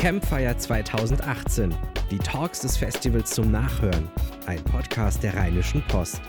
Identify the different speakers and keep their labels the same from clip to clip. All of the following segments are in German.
Speaker 1: Campfire 2018. Die Talks des Festivals zum Nachhören. Ein Podcast der Rheinischen Post.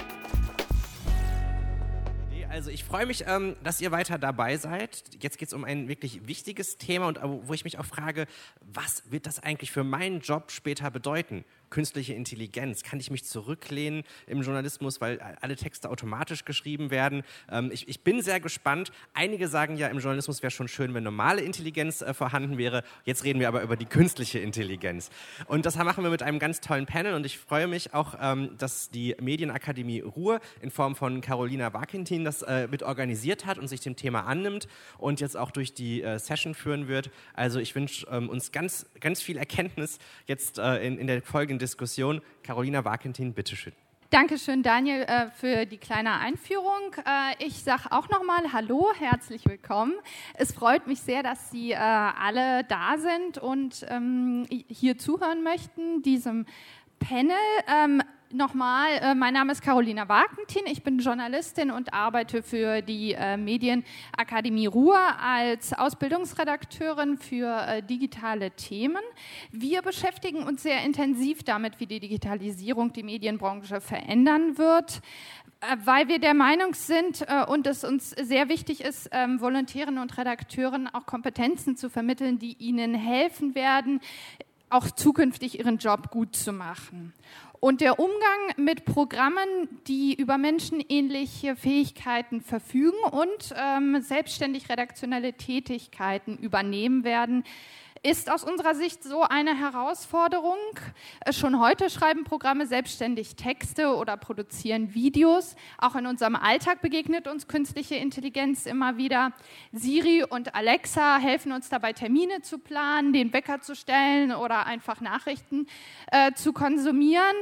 Speaker 1: Also ich freue mich, ähm, dass ihr weiter dabei seid. Jetzt geht es um ein wirklich wichtiges Thema und wo ich mich auch frage, was wird das eigentlich für meinen Job später bedeuten? Künstliche Intelligenz? Kann ich mich zurücklehnen im Journalismus, weil alle Texte automatisch geschrieben werden? Ähm, ich, ich, bin sehr gespannt. Einige sagen ja, im Journalismus wäre schon schön, wenn normale Intelligenz äh, vorhanden wäre. Jetzt reden wir aber über die künstliche Intelligenz. Und das machen wir mit einem ganz tollen Panel und ich freue mich auch, ähm, dass die Medienakademie Ruhr in Form von Carolina Wakintin das äh, mit organisiert hat und sich dem Thema annimmt und jetzt auch durch die äh, Session führen wird. Also ich wünsche ähm, uns ganz, ganz viel Erkenntnis jetzt äh, in, in der folgenden Diskussion. Carolina Wakentin, bitteschön.
Speaker 2: Dankeschön, Daniel, äh, für die kleine Einführung. Äh, ich sage auch nochmal Hallo, herzlich willkommen. Es freut mich sehr, dass Sie äh, alle da sind und ähm, hier zuhören möchten, diesem Panel. Nochmal, äh, mein Name ist Carolina Wagentin, ich bin Journalistin und arbeite für die äh, Medienakademie Ruhr als Ausbildungsredakteurin für äh, digitale Themen. Wir beschäftigen uns sehr intensiv damit, wie die Digitalisierung die Medienbranche verändern wird weil wir der Meinung sind und es uns sehr wichtig ist, ähm, Volontären und Redakteuren auch Kompetenzen zu vermitteln, die ihnen helfen werden, auch zukünftig ihren Job gut zu machen. Und der Umgang mit Programmen, die über menschenähnliche Fähigkeiten verfügen und ähm, selbstständig redaktionelle Tätigkeiten übernehmen werden, ist aus unserer Sicht so eine Herausforderung. Äh, schon heute schreiben Programme selbstständig Texte oder produzieren Videos. Auch in unserem Alltag begegnet uns künstliche Intelligenz immer wieder. Siri und Alexa helfen uns dabei, Termine zu planen, den Wecker zu stellen oder einfach Nachrichten äh, zu konsumieren.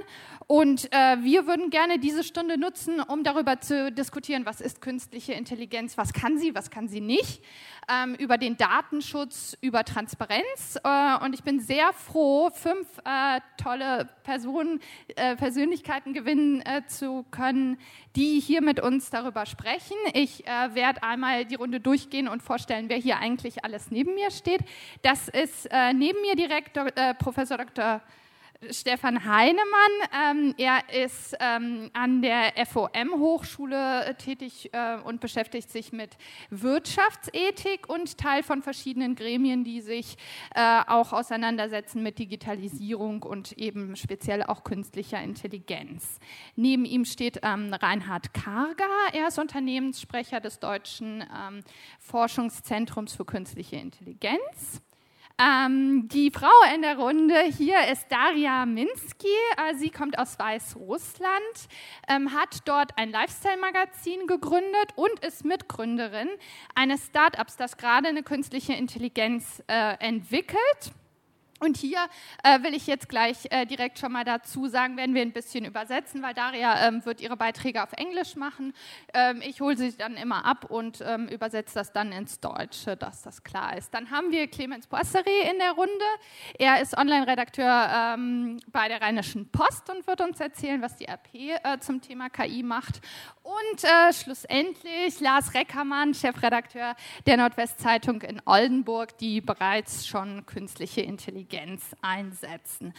Speaker 2: Und äh, wir würden gerne diese Stunde nutzen, um darüber zu diskutieren, was ist künstliche Intelligenz, was kann sie, was kann sie nicht, ähm, über den Datenschutz, über Transparenz. Äh, und ich bin sehr froh, fünf äh, tolle Personen, äh, Persönlichkeiten gewinnen äh, zu können, die hier mit uns darüber sprechen. Ich äh, werde einmal die Runde durchgehen und vorstellen, wer hier eigentlich alles neben mir steht. Das ist neben mir direkt Professor Dr. Stefan Heinemann. Ähm, er ist ähm, an der FOM-Hochschule äh, tätig äh, und beschäftigt sich mit Wirtschaftsethik und Teil von verschiedenen Gremien, die sich äh, auch auseinandersetzen mit Digitalisierung und eben speziell auch künstlicher Intelligenz. Neben ihm steht ähm, Reinhard Karger. Er ist Unternehmenssprecher des Deutschen ähm, Forschungszentrums für künstliche Intelligenz. Ähm, die Frau in der Runde hier ist Daria Minsky. Äh, sie kommt aus Weißrussland, ähm, hat dort ein Lifestyle-Magazin gegründet und ist Mitgründerin eines Startups, das gerade eine künstliche Intelligenz äh, entwickelt. Und hier äh, will ich jetzt gleich äh, direkt schon mal dazu sagen, werden wir ein bisschen übersetzen, weil Daria ähm, wird ihre Beiträge auf Englisch machen. Ähm, ich hole sie dann immer ab und ähm, übersetze das dann ins Deutsche, dass das klar ist. Dann haben wir Clemens Boisseret in der Runde. Er ist Online-Redakteur ähm, bei der Rheinischen Post und wird uns erzählen, was die RP äh, zum Thema KI macht. Und äh, schlussendlich Lars Reckermann, Chefredakteur der Nordwestzeitung in Oldenburg, die bereits schon künstliche Intelligenz einsetzen.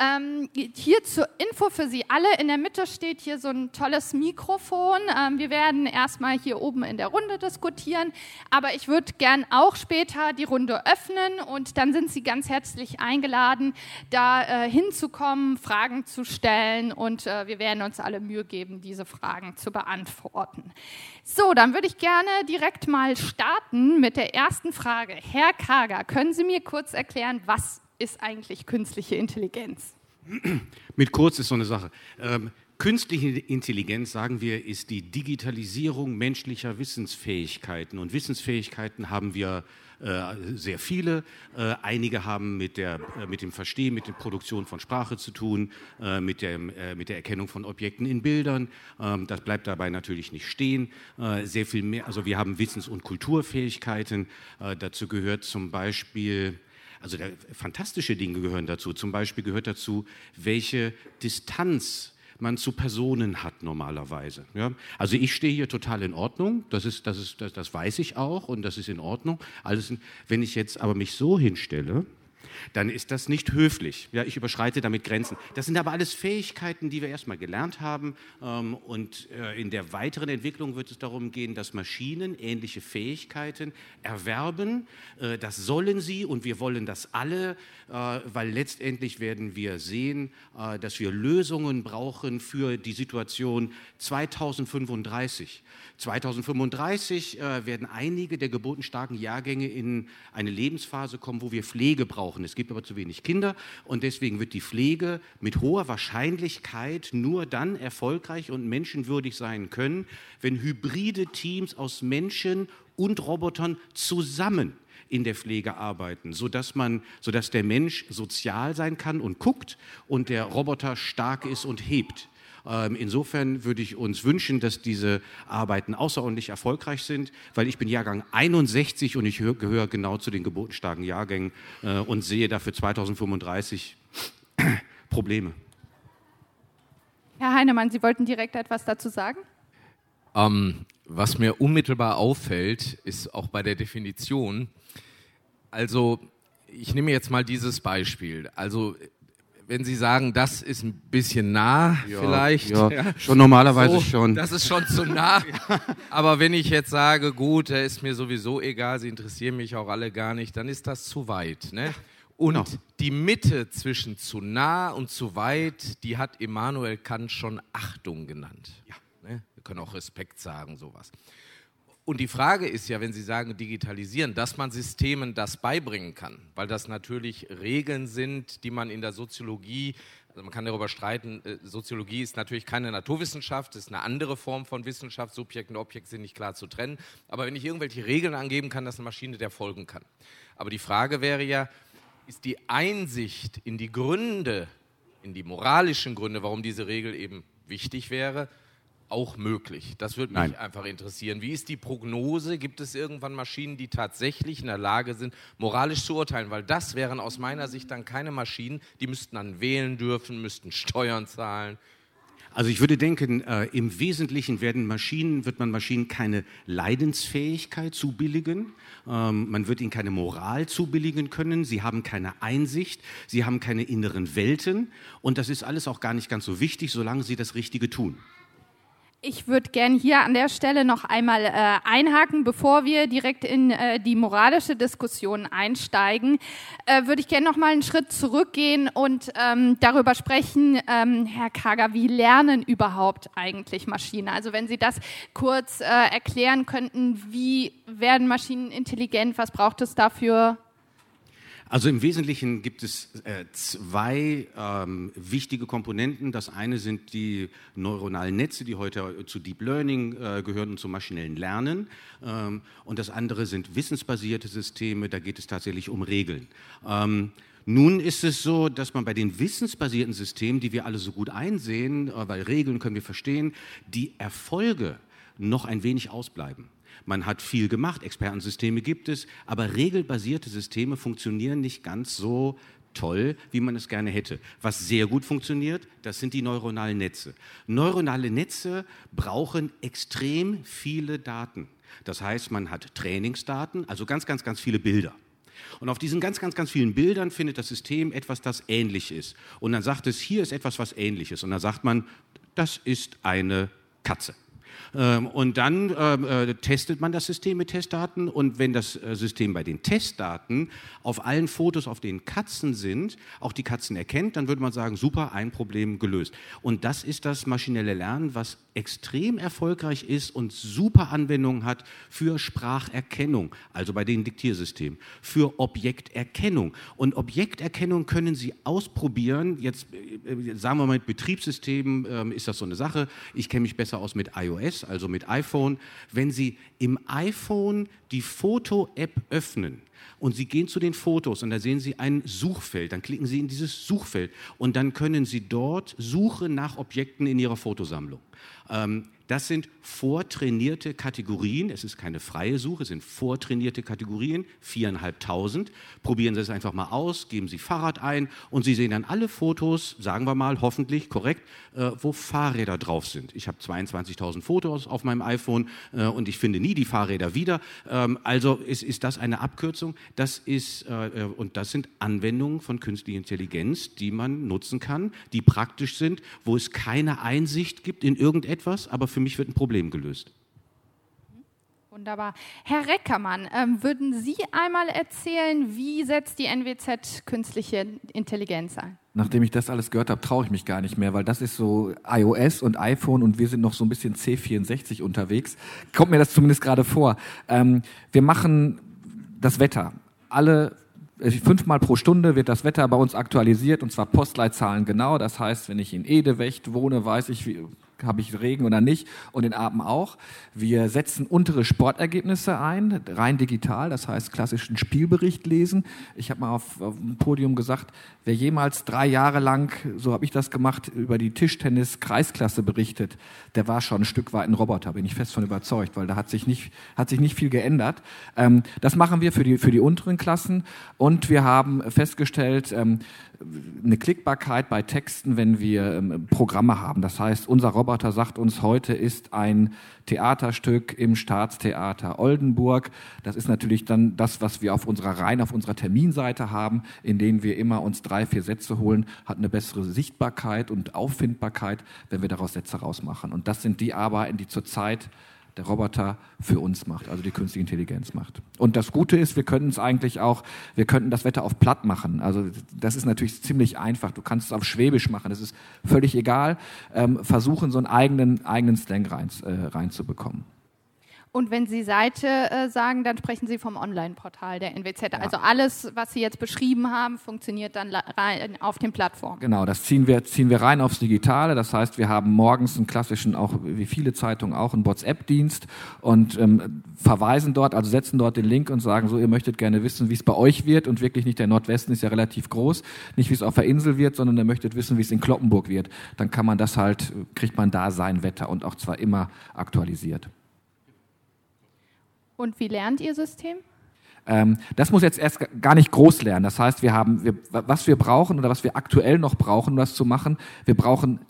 Speaker 2: Ähm, hier zur Info für Sie alle. In der Mitte steht hier so ein tolles Mikrofon. Ähm, wir werden erstmal hier oben in der Runde diskutieren, aber ich würde gern auch später die Runde öffnen und dann sind Sie ganz herzlich eingeladen, da äh, hinzukommen, Fragen zu stellen und äh, wir werden uns alle Mühe geben, diese Fragen zu beantworten. So, dann würde ich gerne direkt mal starten mit der ersten Frage. Herr Kager, können Sie mir kurz erklären, was ist eigentlich künstliche Intelligenz?
Speaker 3: Mit kurz ist so eine Sache. Ähm, künstliche Intelligenz, sagen wir, ist die Digitalisierung menschlicher Wissensfähigkeiten. Und Wissensfähigkeiten haben wir äh, sehr viele. Äh, einige haben mit, der, äh, mit dem Verstehen, mit der Produktion von Sprache zu tun, mit, dem, mit der Erkennung von Objekten in Bildern. Ähm, das bleibt dabei natürlich nicht stehen. Sehr viel mehr, also wir haben Wissens- und Kulturfähigkeiten. dazu gehört zum Beispiel also fantastische Dinge gehören dazu. Zum Beispiel gehört dazu, welche Distanz man zu Personen hat normalerweise. Ja? Also ich stehe hier total in Ordnung, das, ist, das, ist, das, das weiß ich auch und das ist in Ordnung. Alles, wenn ich jetzt aber mich so hinstelle, dann ist das nicht höflich. Ja, ich überschreite damit Grenzen. Das sind aber alles Fähigkeiten, die wir erstmal gelernt haben. Ähm, und äh, in der weiteren Entwicklung wird es darum gehen, dass Maschinen ähnliche Fähigkeiten erwerben. Äh, das sollen sie und wir wollen das alle, äh, weil letztendlich werden wir sehen, dass wir Lösungen brauchen für die Situation 2035. 2035 werden einige der geburtenstarken Jahrgänge in eine Lebensphase kommen, wo wir Pflege brauchen. Es gibt aber zu wenig Kinder und deswegen wird die Pflege mit hoher Wahrscheinlichkeit nur dann erfolgreich und menschenwürdig sein können, wenn hybride Teams aus Menschen und Robotern zusammen in der Pflege arbeiten, sodass, man, sodass der Mensch sozial sein kann und guckt und der Roboter stark ist und hebt. Ähm, insofern würde ich uns wünschen, dass diese Arbeiten außerordentlich erfolgreich sind, weil ich bin Jahrgang 61 und ich gehöre genau zu den geburtenstarken Jahrgängen äh, und sehe dafür 2035 Probleme.
Speaker 2: Herr Heinemann, Sie wollten direkt etwas dazu sagen?
Speaker 4: Ähm, was mir unmittelbar auffällt, ist auch bei der Definition, also ich nehme jetzt mal dieses Beispiel. Also wenn Sie sagen, das ist ein bisschen nah, ja, vielleicht.
Speaker 3: Ja, schon normalerweise so, schon.
Speaker 4: Das ist schon zu nah. Aber wenn ich jetzt sage, gut, ist mir sowieso egal, Sie interessieren mich auch alle gar nicht, dann ist das zu weit. Ne? Und genau. die Mitte zwischen zu nah und zu weit, die hat Immanuel Kant schon Achtung genannt. Ja. Ne? Wir können auch Respekt sagen, sowas. Und die Frage ist ja, wenn Sie sagen digitalisieren, dass man Systemen das beibringen kann, weil das natürlich Regeln sind, die man in der Soziologie, also man kann darüber streiten, äh, Soziologie ist natürlich keine Naturwissenschaft, ist eine andere Form von Wissenschaft, Subjekt und Objekt sind nicht klar zu trennen, aber wenn ich irgendwelche Regeln angeben kann, dass eine Maschine der folgen kann. Aber die Frage wäre ja, ist die Einsicht in die Gründe, in die moralischen Gründe, warum diese Regel eben wichtig wäre, auch möglich? Das würde mich Nein. einfach interessieren. Wie ist die Prognose? Gibt es irgendwann Maschinen, die tatsächlich in der Lage sind, moralisch zu urteilen? Weil das wären aus meiner Sicht dann keine Maschinen, die müssten dann wählen dürfen, müssten Steuern zahlen.
Speaker 3: Also ich würde denken, äh, im Wesentlichen werden Maschinen, wird man Maschinen keine Leidensfähigkeit zubilligen, ähm, man wird ihnen keine Moral zubilligen können, sie haben keine Einsicht, sie haben keine inneren Welten und das ist alles auch gar nicht ganz so wichtig, solange sie das Richtige tun.
Speaker 2: Ich würde gerne hier an der Stelle noch einmal äh, einhaken, bevor wir direkt in äh, die moralische Diskussion einsteigen. Äh, würde ich gerne noch mal einen Schritt zurückgehen und ähm, darüber sprechen, ähm, Herr Kager, wie lernen überhaupt eigentlich Maschinen? Also wenn Sie das kurz äh, erklären könnten, wie werden Maschinen intelligent? Was braucht es dafür?
Speaker 3: Also im Wesentlichen gibt es äh, zwei ähm, wichtige Komponenten. Das eine sind die neuronalen Netze, die heute zu Deep Learning äh, gehören und zum maschinellen Lernen. Ähm, und das andere sind wissensbasierte Systeme, da geht es tatsächlich um Regeln. Ähm, nun ist es so, dass man bei den wissensbasierten Systemen, die wir alle so gut einsehen, äh, weil Regeln können wir verstehen, die Erfolge noch ein wenig ausbleiben. Man hat viel gemacht, Expertensysteme gibt es, aber regelbasierte Systeme funktionieren nicht ganz so toll, wie man es gerne hätte. Was sehr gut funktioniert, das sind die neuronalen Netze. Neuronale Netze brauchen extrem viele Daten. Das heißt, man hat Trainingsdaten, also ganz, ganz, ganz viele Bilder. Und auf diesen ganz, ganz, ganz vielen Bildern findet das System etwas, das ähnlich ist. Und dann sagt es, hier ist etwas, was ähnlich ist. Und dann sagt man, das ist eine Katze. Ähm, und dann ähm, äh, testet man das System mit Testdaten und wenn das äh, System bei den Testdaten auf allen Fotos, auf denen Katzen sind, auch die Katzen erkennt, dann würde man sagen, super, ein Problem gelöst. Und das ist das maschinelle Lernen, was extrem erfolgreich ist und super Anwendungen hat für Spracherkennung, also bei den Diktiersystemen, für Objekterkennung. Und Objekterkennung können Sie ausprobieren. Jetzt äh, sagen wir mal mit Betriebssystemen ähm, ist das so eine Sache. Ich kenne mich besser aus mit iOS also mit iPhone, wenn Sie im iPhone die Foto-App öffnen und Sie gehen zu den Fotos und da sehen Sie ein Suchfeld, dann klicken Sie in dieses Suchfeld und dann können Sie dort Suche nach Objekten in Ihrer Fotosammlung. Ähm, das sind vortrainierte Kategorien. Es ist keine freie Suche, es sind vortrainierte Kategorien, viereinhalbtausend. Probieren Sie es einfach mal aus, geben Sie Fahrrad ein und Sie sehen dann alle Fotos, sagen wir mal, hoffentlich korrekt, äh, wo Fahrräder drauf sind. Ich habe 22.000 Fotos auf meinem iPhone äh, und ich finde nie die Fahrräder wieder. Ähm, also ist, ist das eine Abkürzung. Das ist, äh, und das sind Anwendungen von künstlicher Intelligenz, die man nutzen kann, die praktisch sind, wo es keine Einsicht gibt in irgendetwas, aber für mich wird ein Problem gelöst.
Speaker 2: Wunderbar. Herr Reckermann, ähm, würden Sie einmal erzählen, wie setzt die NWZ künstliche Intelligenz ein?
Speaker 5: Nachdem ich das alles gehört habe, traue ich mich gar nicht mehr, weil das ist so iOS und iPhone und wir sind noch so ein bisschen C64 unterwegs. Kommt mir das zumindest gerade vor. Ähm, wir machen das Wetter. Alle äh, fünfmal pro Stunde wird das Wetter bei uns aktualisiert und zwar Postleitzahlen genau. Das heißt, wenn ich in Edewecht wohne, weiß ich, wie, habe ich Regen oder nicht und in Apen auch. Wir setzen untere Sportergebnisse ein, rein digital, das heißt klassischen Spielbericht lesen. Ich habe mal auf, auf dem Podium gesagt, wer jemals drei Jahre lang, so habe ich das gemacht, über die Tischtennis-Kreisklasse berichtet, der war schon ein Stück weit ein Roboter, bin ich fest von überzeugt, weil da hat sich nicht, hat sich nicht viel geändert. Ähm, das machen wir für die, für die unteren Klassen und wir haben festgestellt, ähm, eine Klickbarkeit bei Texten, wenn wir ähm, Programme haben. Das heißt, unser Roboter sagt uns, heute ist ein Theaterstück im Staatstheater Oldenburg. Das ist natürlich dann das, was wir auf unserer rein auf unserer Terminseite haben, in denen wir immer uns drei, vier Sätze holen, hat eine bessere Sichtbarkeit und Auffindbarkeit, wenn wir daraus Sätze rausmachen. Und das sind die Arbeiten, die zurzeit der Roboter für uns macht, also die künstliche Intelligenz macht. Und das Gute ist, wir könnten es eigentlich auch, wir könnten das Wetter auf platt machen. Also das ist natürlich ziemlich einfach. Du kannst es auf Schwäbisch machen, das ist völlig egal. Ähm, versuchen, so einen eigenen, eigenen Slang rein, äh, reinzubekommen.
Speaker 2: Und wenn Sie Seite äh, sagen, dann sprechen Sie vom Online-Portal der NWZ. Ja. Also alles, was Sie jetzt beschrieben haben, funktioniert dann rein auf den Plattformen.
Speaker 5: Genau, das ziehen wir, ziehen wir rein aufs Digitale. Das heißt, wir haben morgens einen klassischen, auch wie viele Zeitungen auch, einen WhatsApp-Dienst und ähm, verweisen dort, also setzen dort den Link und sagen so, ihr möchtet gerne wissen, wie es bei euch wird und wirklich nicht der Nordwesten ist ja relativ groß, nicht wie es auf der Insel wird, sondern ihr möchtet wissen, wie es in Kloppenburg wird. Dann kann man das halt, kriegt man da sein Wetter und auch zwar immer aktualisiert.
Speaker 2: Und wie lernt Ihr System?
Speaker 5: Ähm, das muss jetzt erst gar nicht groß lernen. Das heißt, wir haben, wir, was wir brauchen oder was wir aktuell noch brauchen, um das zu machen, wir brauchen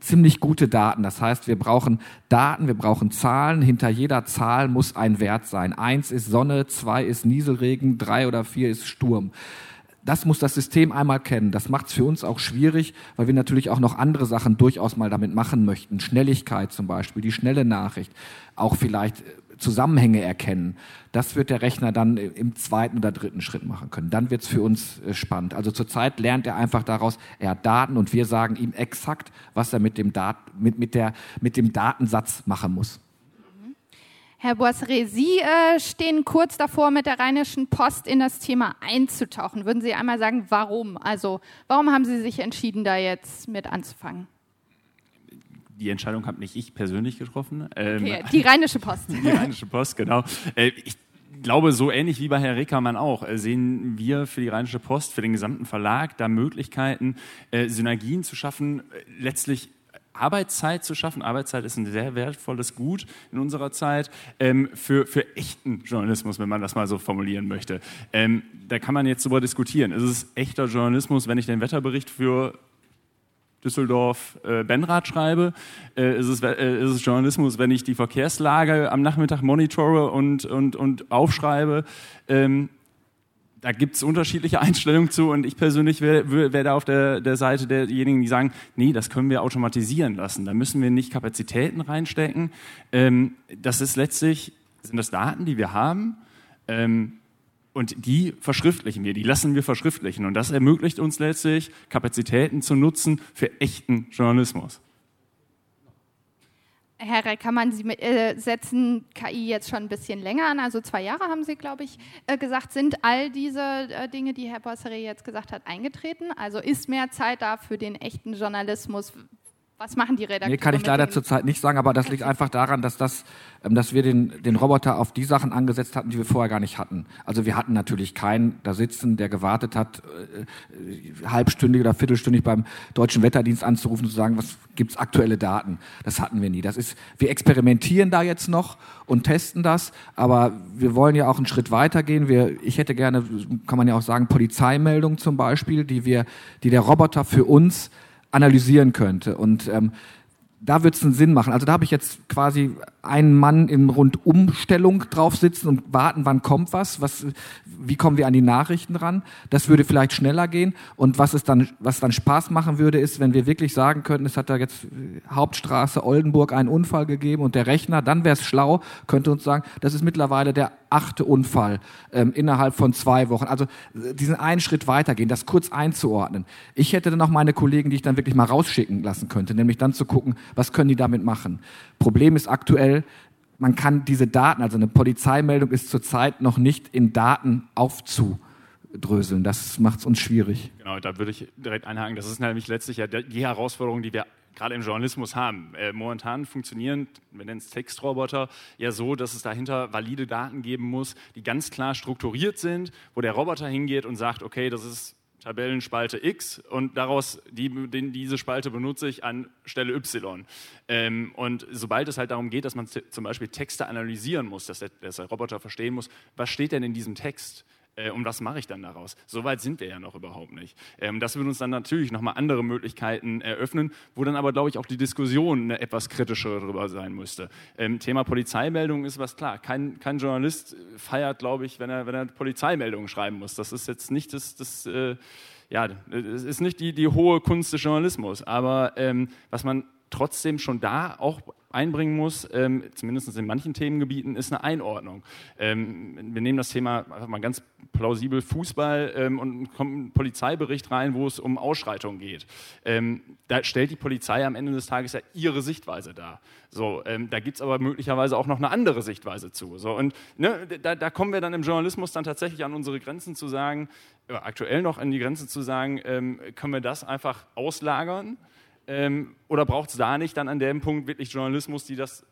Speaker 5: ziemlich gute Daten. Das heißt, wir brauchen Daten, wir brauchen Zahlen. Hinter jeder Zahl muss ein Wert sein. Eins ist Sonne, zwei ist Nieselregen, drei oder vier ist Sturm. Das muss das System einmal kennen. Das macht es für uns auch schwierig, weil wir natürlich auch noch andere Sachen durchaus mal damit machen möchten. Schnelligkeit zum Beispiel, die schnelle Nachricht, auch vielleicht Zusammenhänge erkennen. Das wird der Rechner dann im zweiten oder dritten Schritt machen können. Dann wird es für uns äh, spannend. Also zurzeit lernt er einfach daraus, er hat Daten und wir sagen ihm exakt, was er mit dem, Dat mit, mit der, mit dem Datensatz machen muss.
Speaker 2: Herr Boisseret, Sie äh, stehen kurz davor, mit der Rheinischen Post in das Thema einzutauchen. Würden Sie einmal sagen, warum? Also, warum haben Sie sich entschieden, da jetzt mit anzufangen?
Speaker 6: Die Entscheidung habe nicht ich persönlich getroffen. Ähm,
Speaker 2: okay, die Rheinische Post.
Speaker 6: die Rheinische Post, genau. Äh, ich glaube, so ähnlich wie bei Herr Reckermann auch, äh, sehen wir für die Rheinische Post, für den gesamten Verlag, da Möglichkeiten, äh, Synergien zu schaffen, letztlich Arbeitszeit zu schaffen. Arbeitszeit ist ein sehr wertvolles Gut in unserer Zeit ähm, für, für echten Journalismus, wenn man das mal so formulieren möchte. Ähm, da kann man jetzt darüber diskutieren. Ist es echter Journalismus, wenn ich den Wetterbericht für Düsseldorf äh, Benrad schreibe? Äh, ist, es, äh, ist es Journalismus, wenn ich die Verkehrslage am Nachmittag monitore und, und, und aufschreibe? Ähm, da gibt es unterschiedliche Einstellungen zu und ich persönlich wäre wär da auf der, der Seite derjenigen, die sagen, nee, das können wir automatisieren lassen. Da müssen wir nicht Kapazitäten reinstecken. Ähm, das ist letztlich, sind das Daten, die wir haben. Ähm, und die verschriftlichen wir, die lassen wir verschriftlichen. Und das ermöglicht uns letztlich, Kapazitäten zu nutzen für echten Journalismus.
Speaker 2: Herr Reckermann, Sie äh, setzen KI jetzt schon ein bisschen länger an, also zwei Jahre haben Sie, glaube ich, äh, gesagt. Sind all diese äh, Dinge, die Herr Bosseret jetzt gesagt hat, eingetreten? Also ist mehr Zeit da für den echten Journalismus? Was machen die Redakteure?
Speaker 5: Nee, kann ich leider zurzeit nicht sagen, aber das liegt einfach daran, dass, das, ähm, dass wir den, den Roboter auf die Sachen angesetzt hatten, die wir vorher gar nicht hatten. Also wir hatten natürlich keinen da sitzen, der gewartet hat, äh, halbstündig oder viertelstündig beim deutschen Wetterdienst anzurufen und zu sagen, was gibt's aktuelle Daten. Das hatten wir nie. Das ist, wir experimentieren da jetzt noch und testen das, aber wir wollen ja auch einen Schritt weitergehen. Wir, ich hätte gerne, kann man ja auch sagen, Polizeimeldungen zum Beispiel, die wir, die der Roboter für uns analysieren könnte. Und ähm, da wird es einen Sinn machen. Also da habe ich jetzt quasi einen Mann in Rundumstellung drauf sitzen und warten, wann kommt was, was, wie kommen wir an die Nachrichten ran. Das würde vielleicht schneller gehen. Und was es dann, was dann Spaß machen würde, ist, wenn wir wirklich sagen könnten, es hat da jetzt Hauptstraße Oldenburg einen Unfall gegeben und der Rechner, dann wäre es schlau, könnte uns sagen, das ist mittlerweile der achte Unfall ähm, innerhalb von zwei Wochen. Also äh, diesen einen Schritt weitergehen, das kurz einzuordnen. Ich hätte dann auch meine Kollegen, die ich dann wirklich mal rausschicken lassen könnte, nämlich dann zu gucken, was können die damit machen. Problem ist aktuell, man kann diese Daten, also eine Polizeimeldung ist zurzeit noch nicht in Daten aufzudröseln. Das macht es uns schwierig.
Speaker 6: Genau, da würde ich direkt einhaken. Das ist nämlich letztlich ja die Herausforderung, die wir gerade im Journalismus haben. Äh, momentan funktionieren, wir nennen es Textroboter, ja so, dass es dahinter valide Daten geben muss, die ganz klar strukturiert sind, wo der Roboter hingeht und sagt, okay, das ist Tabellenspalte X und daraus die, den, diese Spalte benutze ich an Stelle Y. Ähm, und sobald es halt darum geht, dass man zum Beispiel Texte analysieren muss, dass der, dass der Roboter verstehen muss, was steht denn in diesem Text? Äh, und was mache ich dann daraus? So weit sind wir ja noch überhaupt nicht. Ähm, das würde uns dann natürlich nochmal andere Möglichkeiten eröffnen, wo dann aber, glaube ich, auch die Diskussion eine etwas kritischere darüber sein müsste. Ähm, Thema Polizeimeldung ist was klar. Kein, kein Journalist feiert, glaube ich, wenn er, wenn er Polizeimeldungen schreiben muss. Das ist jetzt nicht das, das äh, ja, es ist nicht die, die hohe Kunst des Journalismus, aber ähm, was man trotzdem schon da auch einbringen muss, ähm, zumindest in manchen Themengebieten, ist eine Einordnung. Ähm, wir nehmen das Thema einfach mal ganz plausibel Fußball ähm, und kommt ein Polizeibericht rein, wo es um Ausschreitungen geht. Ähm, da stellt die Polizei am Ende des Tages ja ihre Sichtweise dar. So, ähm, da gibt es aber möglicherweise auch noch eine andere Sichtweise zu. So, und ne, da, da, kommen wir dann im Journalismus dann tatsächlich an unsere Grenzen zu sagen, aktuell noch an die Grenze zu sagen, ähm, können wir das einfach auslagern? Ähm, oder braucht es da nicht dann an dem Punkt wirklich Journalismus, das,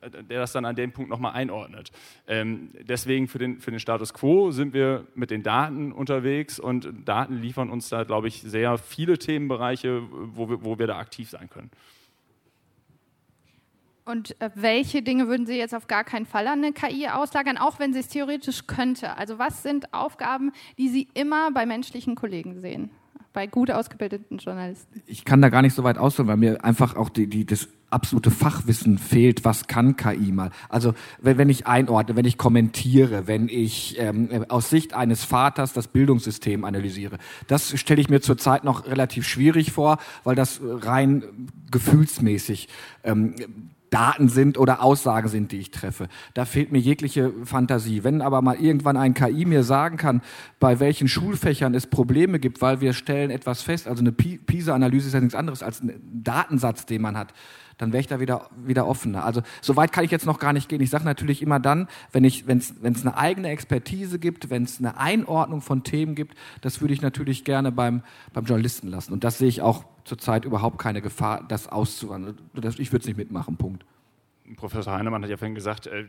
Speaker 6: äh, der das dann an dem Punkt nochmal einordnet? Ähm, deswegen für den, für den Status quo sind wir mit den Daten unterwegs und Daten liefern uns da, glaube ich, sehr viele Themenbereiche, wo wir, wo wir da aktiv sein können.
Speaker 2: Und äh, welche Dinge würden Sie jetzt auf gar keinen Fall an eine KI auslagern, auch wenn sie es theoretisch könnte? Also was sind Aufgaben, die Sie immer bei menschlichen Kollegen sehen? Bei gut ausgebildeten Journalisten?
Speaker 5: Ich kann da gar nicht so weit ausholen, weil mir einfach auch die, die, das absolute Fachwissen fehlt, was kann KI mal. Also wenn, wenn ich einordne, wenn ich kommentiere, wenn ich ähm, aus Sicht eines Vaters das Bildungssystem analysiere, das stelle ich mir zurzeit noch relativ schwierig vor, weil das rein gefühlsmäßig ähm, Daten sind oder Aussagen sind, die ich treffe. Da fehlt mir jegliche Fantasie. Wenn aber mal irgendwann ein KI mir sagen kann, bei welchen Schulfächern es Probleme gibt, weil wir stellen etwas fest, also eine PISA-Analyse ist ja nichts anderes als ein Datensatz, den man hat, dann wäre ich da wieder, wieder offener. Also so weit kann ich jetzt noch gar nicht gehen. Ich sage natürlich immer dann, wenn es eine eigene Expertise gibt, wenn es eine Einordnung von Themen gibt, das würde ich natürlich gerne beim, beim Journalisten lassen. Und das sehe ich auch zurzeit überhaupt keine Gefahr, das auszuwandern. Ich würde es nicht mitmachen, Punkt.
Speaker 6: Professor Heinemann hat ja vorhin gesagt, äh,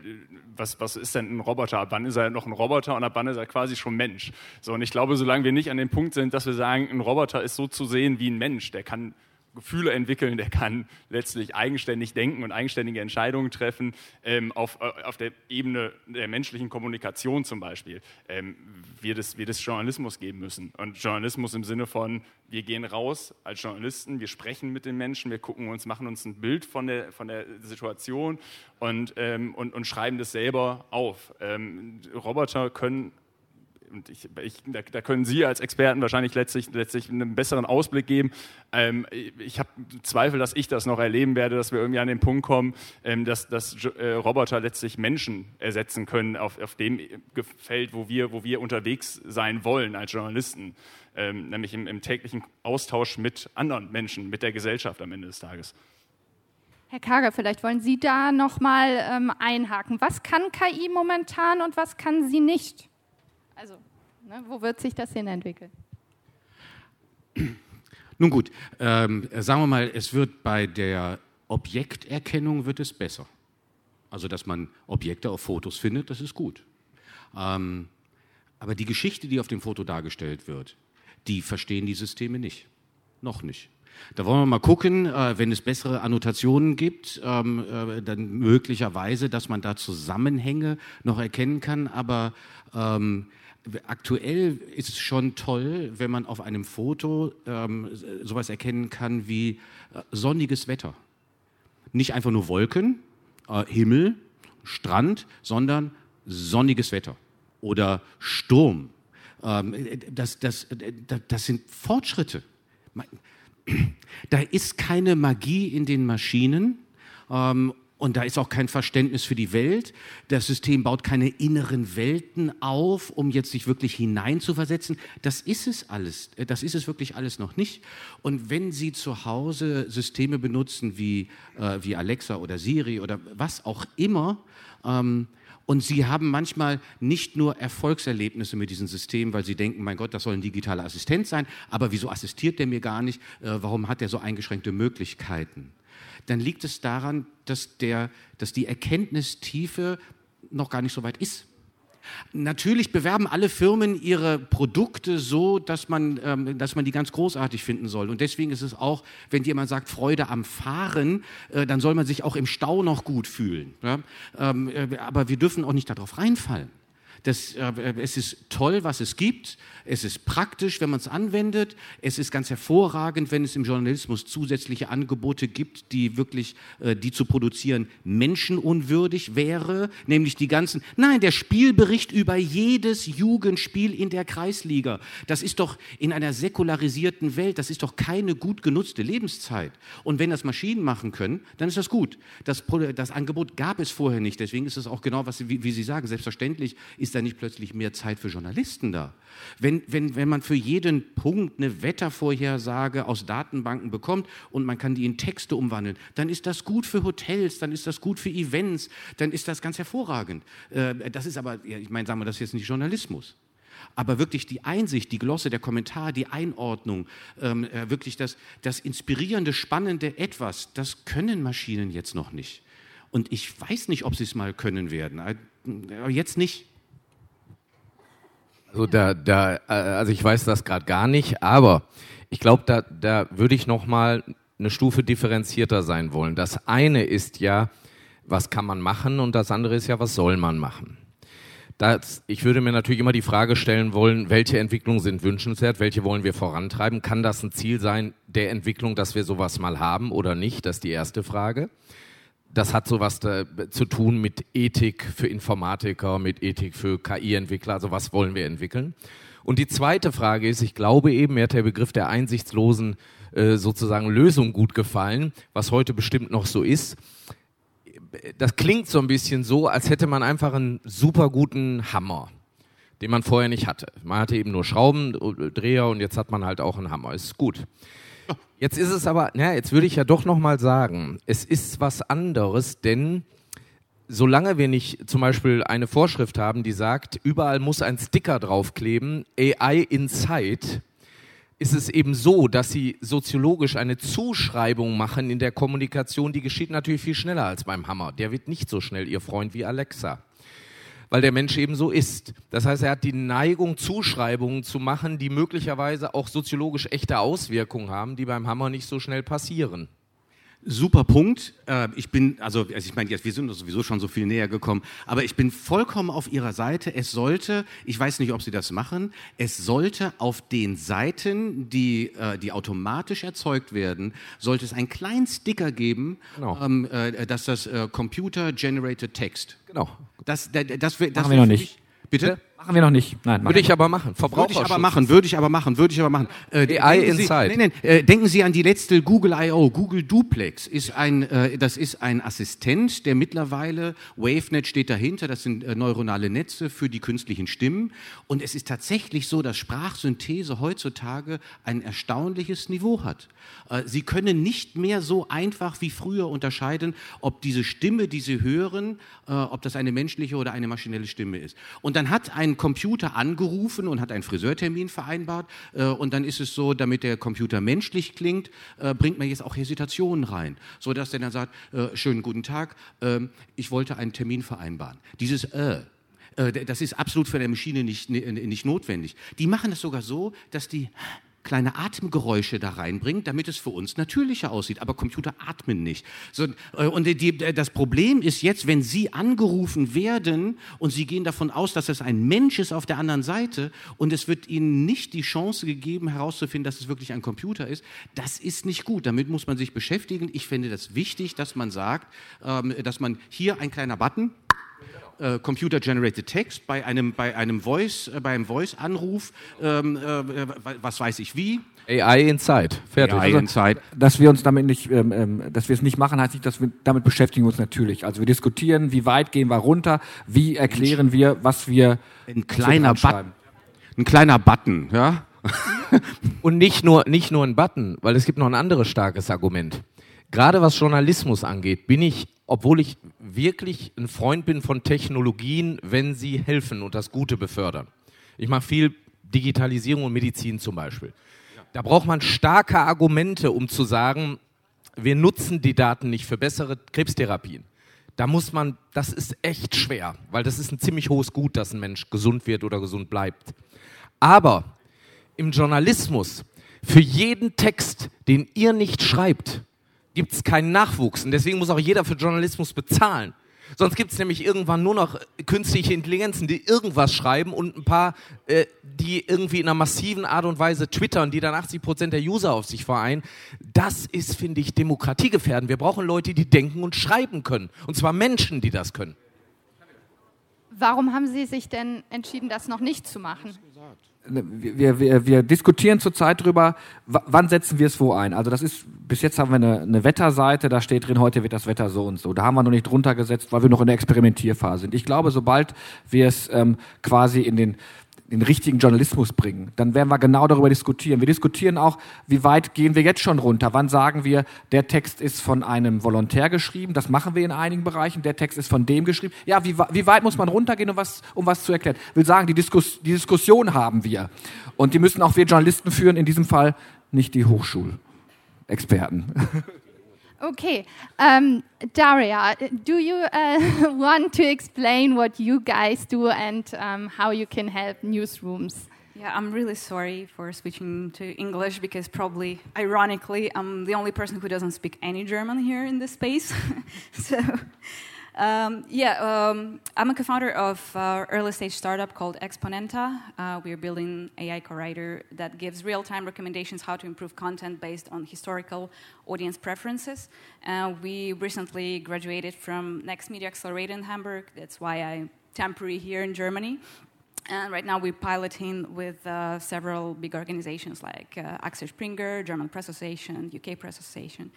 Speaker 6: was, was ist denn ein Roboter? Ab wann ist er noch ein Roboter und ab wann ist er quasi schon Mensch? So, und ich glaube, solange wir nicht an dem Punkt sind, dass wir sagen, ein Roboter ist so zu sehen wie ein Mensch, der kann Gefühle entwickeln, der kann letztlich eigenständig denken und eigenständige Entscheidungen treffen, ähm, auf, äh, auf der Ebene der menschlichen Kommunikation zum Beispiel, ähm, wird, es, wird es Journalismus geben müssen. Und Journalismus im Sinne von, wir gehen raus als Journalisten, wir sprechen mit den Menschen, wir gucken uns, machen uns ein Bild von der, von der Situation und, ähm, und, und schreiben das selber auf. Ähm, Roboter können und ich, ich, da, da, können Sie als Experten wahrscheinlich letztlich, letztlich einen besseren Ausblick geben. Ähm, ich habe Zweifel, dass ich das noch erleben werde, dass wir irgendwie an den Punkt kommen, ähm, dass, dass äh, Roboter letztlich Menschen ersetzen können auf, auf dem Feld, wo wir, wo wir unterwegs sein wollen als Journalisten, ähm, nämlich im, im täglichen Austausch mit anderen Menschen, mit der Gesellschaft am Ende des Tages.
Speaker 2: Herr Kager, vielleicht wollen Sie da noch mal ähm, einhaken. Was kann KI momentan und was kann sie nicht? Also, ne, wo wird sich das hin entwickeln?
Speaker 3: Nun gut, ähm, sagen wir mal, es wird bei der Objekterkennung wird es besser. Also, dass man Objekte auf Fotos findet, das ist gut. Ähm, aber die Geschichte, die auf dem Foto dargestellt wird, die verstehen die Systeme nicht. Noch nicht. Da wollen wir mal gucken, äh, wenn es bessere Annotationen gibt, ähm, äh, dann möglicherweise, dass man da Zusammenhänge noch erkennen kann. Aber ähm, aktuell ist es schon toll, wenn man auf einem Foto ähm, sowas erkennen kann wie äh, sonniges Wetter. nicht einfach nur Wolken, äh, Himmel, Strand, sondern sonniges Wetter oder Sturm. Ähm, das, das, das, das sind Fortschritte. Da ist keine Magie in den Maschinen. Ähm, und da ist auch kein Verständnis für die Welt. Das System baut keine inneren Welten auf, um jetzt sich wirklich hineinzuversetzen. Das ist es alles. Das ist es wirklich alles noch nicht. Und wenn Sie zu Hause Systeme benutzen wie, äh, wie Alexa oder Siri oder was auch immer, ähm, und Sie haben manchmal nicht nur Erfolgserlebnisse mit diesem System, weil Sie denken, mein Gott, das soll ein digitaler Assistent sein, aber wieso assistiert der mir gar nicht? Äh, warum hat er so eingeschränkte Möglichkeiten? Dann liegt es daran, dass, der, dass die Erkenntnistiefe noch gar nicht so weit ist. Natürlich bewerben alle Firmen ihre Produkte so, dass man, ähm, dass man die ganz großartig finden soll. Und deswegen ist es auch, wenn jemand sagt Freude am Fahren, äh, dann soll man sich auch im Stau noch gut fühlen. Ja? Ähm, äh, aber wir dürfen auch nicht darauf reinfallen. Das, äh, es ist toll, was es gibt. Es ist praktisch, wenn man es anwendet. Es ist ganz hervorragend, wenn es im Journalismus zusätzliche Angebote gibt, die wirklich, äh, die zu produzieren, menschenunwürdig wäre. Nämlich die ganzen, nein, der Spielbericht über jedes Jugendspiel in der Kreisliga. Das ist doch in einer säkularisierten Welt, das ist doch keine gut genutzte Lebenszeit. Und wenn das Maschinen machen können, dann ist das gut. Das, das Angebot gab es vorher nicht. Deswegen ist es auch genau, was, wie, wie Sie sagen, selbstverständlich ist da nicht plötzlich mehr Zeit für Journalisten da? Wenn, wenn, wenn man für jeden Punkt eine Wettervorhersage aus Datenbanken bekommt und man kann die in Texte umwandeln, dann ist das gut für Hotels, dann ist das gut für Events, dann ist das ganz hervorragend. Äh, das ist aber, ich meine, sagen wir das jetzt nicht Journalismus. Aber wirklich die Einsicht, die Glosse, der Kommentar, die Einordnung, ähm, äh, wirklich das, das inspirierende, spannende Etwas, das können Maschinen jetzt noch nicht. Und ich weiß nicht, ob sie es mal können werden. Äh, jetzt nicht.
Speaker 4: Also da, da, äh, also ich weiß das gerade gar nicht, aber ich glaube, da, da würde ich noch mal eine Stufe differenzierter sein wollen. Das eine ist ja, was kann man machen und das andere ist ja, was soll man machen. Das, ich würde mir natürlich immer die Frage stellen wollen, welche Entwicklungen sind wünschenswert, welche wollen wir vorantreiben? Kann das ein Ziel sein der Entwicklung, dass wir sowas mal haben oder nicht? Das ist die erste Frage das hat sowas da, zu tun mit Ethik für Informatiker, mit Ethik für KI-Entwickler, also was wollen wir entwickeln. Und die zweite Frage ist, ich glaube eben, mir hat der Begriff der einsichtslosen äh, sozusagen Lösung gut gefallen, was heute bestimmt noch so ist. Das klingt so ein bisschen so, als hätte man einfach einen super guten Hammer, den man vorher nicht hatte. Man hatte eben nur Schraubendreher und jetzt hat man halt auch einen Hammer. Ist gut. Jetzt ist es aber, na, jetzt würde ich ja doch noch mal sagen, es ist was anderes, denn solange wir nicht zum Beispiel eine Vorschrift haben, die sagt, überall muss ein Sticker draufkleben, AI Inside, ist es eben so, dass sie soziologisch eine Zuschreibung machen in der Kommunikation, die geschieht natürlich viel schneller als beim Hammer. Der wird nicht so schnell ihr Freund wie Alexa weil der Mensch eben so ist. Das heißt, er hat die Neigung, Zuschreibungen zu machen, die möglicherweise auch soziologisch echte Auswirkungen haben, die beim Hammer nicht so schnell passieren.
Speaker 3: Super Punkt. Äh, ich bin, also, also ich meine, wir sind sowieso schon so viel näher gekommen, aber ich bin vollkommen auf Ihrer Seite. Es sollte, ich weiß nicht, ob Sie das machen, es sollte auf den Seiten, die, äh, die automatisch erzeugt werden, sollte es einen kleinen Sticker geben, genau. Ähm, äh, dass das Computer Generated Text.
Speaker 5: Genau.
Speaker 3: Das, das, das, das, das
Speaker 5: Machen wir noch nicht.
Speaker 3: Bitte?
Speaker 5: Machen wir noch nicht. Nein,
Speaker 4: würde ich aber machen.
Speaker 3: Würde ich aber machen, würde ich aber machen, würde ich aber machen.
Speaker 4: Äh, AI Inside.
Speaker 3: Sie, nein, nein, äh, denken Sie an die letzte Google I.O. Google Duplex ist ein, äh, das ist ein Assistent, der mittlerweile, WaveNet steht dahinter, das sind äh, neuronale Netze für die künstlichen Stimmen. Und es ist tatsächlich so, dass Sprachsynthese heutzutage ein erstaunliches Niveau hat. Äh, Sie können nicht mehr so einfach wie früher unterscheiden, ob diese Stimme, die Sie hören, äh, ob das eine menschliche oder eine maschinelle Stimme ist. Und dann hat ein Computer angerufen und hat einen Friseurtermin vereinbart. Äh, und dann ist es so, damit der Computer menschlich klingt, äh, bringt man jetzt auch Hesitationen rein, so dass der dann sagt: äh, Schönen guten Tag, ähm, ich wollte einen Termin vereinbaren. Dieses äh, das ist absolut für eine Maschine nicht, nicht notwendig. Die machen das sogar so, dass die kleine Atemgeräusche da reinbringt, damit es für uns natürlicher aussieht. Aber Computer atmen nicht. So, äh, und die, das Problem ist jetzt, wenn Sie angerufen werden und Sie gehen davon aus, dass es ein Mensch ist auf der anderen Seite und es wird Ihnen nicht die Chance gegeben, herauszufinden, dass es wirklich ein Computer ist, das ist nicht gut. Damit muss man sich beschäftigen. Ich finde das wichtig, dass man sagt, ähm, dass man hier ein kleiner Button, äh, Computer Generated Text bei einem bei einem Voice äh, beim Voice Anruf ähm, äh, was weiß ich wie.
Speaker 4: AI Inside. Fertig.
Speaker 5: AI Inside. Also, dass wir uns damit nicht ähm, ähm, dass wir es nicht machen heißt nicht dass wir damit beschäftigen uns natürlich. Also wir diskutieren wie weit gehen wir runter wie erklären wir was wir
Speaker 3: ein kleiner Button. ein kleiner Button ja?
Speaker 4: Und nicht nur nicht nur ein Button weil es gibt noch ein anderes starkes Argument. Gerade was Journalismus angeht bin ich obwohl ich wirklich ein Freund bin von Technologien, wenn sie helfen und das Gute befördern. Ich mache viel Digitalisierung und Medizin zum Beispiel. Da braucht man starke Argumente, um zu sagen, wir nutzen die Daten nicht für bessere Krebstherapien. Da muss man, das ist echt schwer, weil das ist ein ziemlich hohes Gut, dass ein Mensch gesund wird oder gesund bleibt. Aber im Journalismus, für jeden Text, den ihr nicht schreibt, gibt es keinen Nachwuchs. Und deswegen muss auch jeder für Journalismus bezahlen. Sonst gibt es nämlich irgendwann nur noch künstliche Intelligenzen, die irgendwas schreiben und ein paar, äh, die irgendwie in einer massiven Art und Weise twittern, die dann 80 Prozent der User auf sich vereinen. Das ist, finde ich, demokratiegefährdend. Wir brauchen Leute, die denken und schreiben können. Und zwar Menschen, die das können.
Speaker 2: Warum haben Sie sich denn entschieden, das noch nicht zu machen?
Speaker 5: Ne, wir, wir, wir diskutieren zurzeit darüber, wann setzen wir es wo ein. Also das ist, bis jetzt haben wir eine, eine Wetterseite, da steht drin, heute wird das Wetter so und so. Da haben wir noch nicht drunter gesetzt, weil wir noch in der Experimentierphase sind. Ich glaube, sobald wir es ähm, quasi in den den richtigen Journalismus bringen, dann werden wir genau darüber diskutieren. Wir diskutieren auch, wie weit gehen wir jetzt schon runter? Wann sagen wir, der Text ist von einem Volontär geschrieben? Das machen wir in einigen Bereichen. Der Text ist von dem geschrieben. Ja, wie, wie weit muss man runtergehen, um was, um was zu erklären? Ich will sagen, die, Diskus, die Diskussion haben wir. Und die müssen auch wir Journalisten führen, in diesem Fall nicht die Hochschulexperten.
Speaker 2: Okay, um, Daria, do you uh, want to explain what you guys do and um, how you can help newsrooms?
Speaker 7: Yeah, I'm really sorry for switching to English because probably, ironically, I'm the only person who doesn't speak any German here in this space. so. Um, yeah, um, I'm a co-founder of an early stage startup called Exponenta. Uh, we're building AI co-writer that gives real-time recommendations how to improve content based on historical audience preferences. Uh, we recently graduated from Next Media Accelerator in Hamburg. That's why I'm temporary here in Germany. And right now we're piloting with uh, several big organizations like uh, Axel Springer, German Press Association, UK Press Association.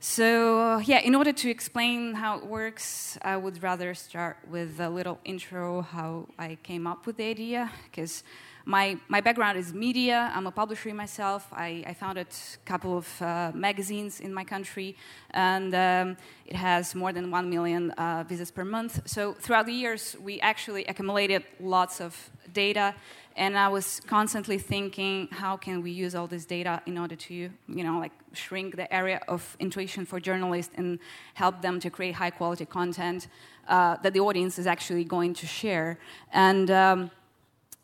Speaker 7: So, uh, yeah, in order to explain how it works, I would rather start with a little intro how I came up with the idea, because my, my background is media. I'm a publisher myself. I, I founded a couple of uh, magazines in my country, and um, it has more than 1 million uh, visits per month. So, throughout the years, we actually accumulated lots of data and I was constantly thinking, how can we use all this data in order to, you know, like shrink the area of intuition for journalists and help them to create high quality content uh, that the audience is actually going to share. And um,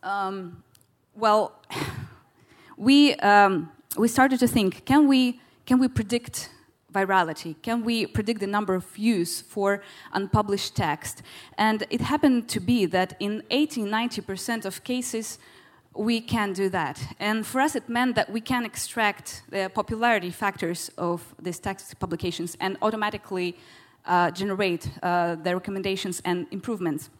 Speaker 7: um, well, we um, we started to think, can we can we predict virality? Can we predict the number of views for unpublished text? And it happened to be that in 80 90% of cases, we can do that. And for us, it meant that we can extract the popularity factors of these text publications and automatically uh, generate uh, the recommendations and improvements.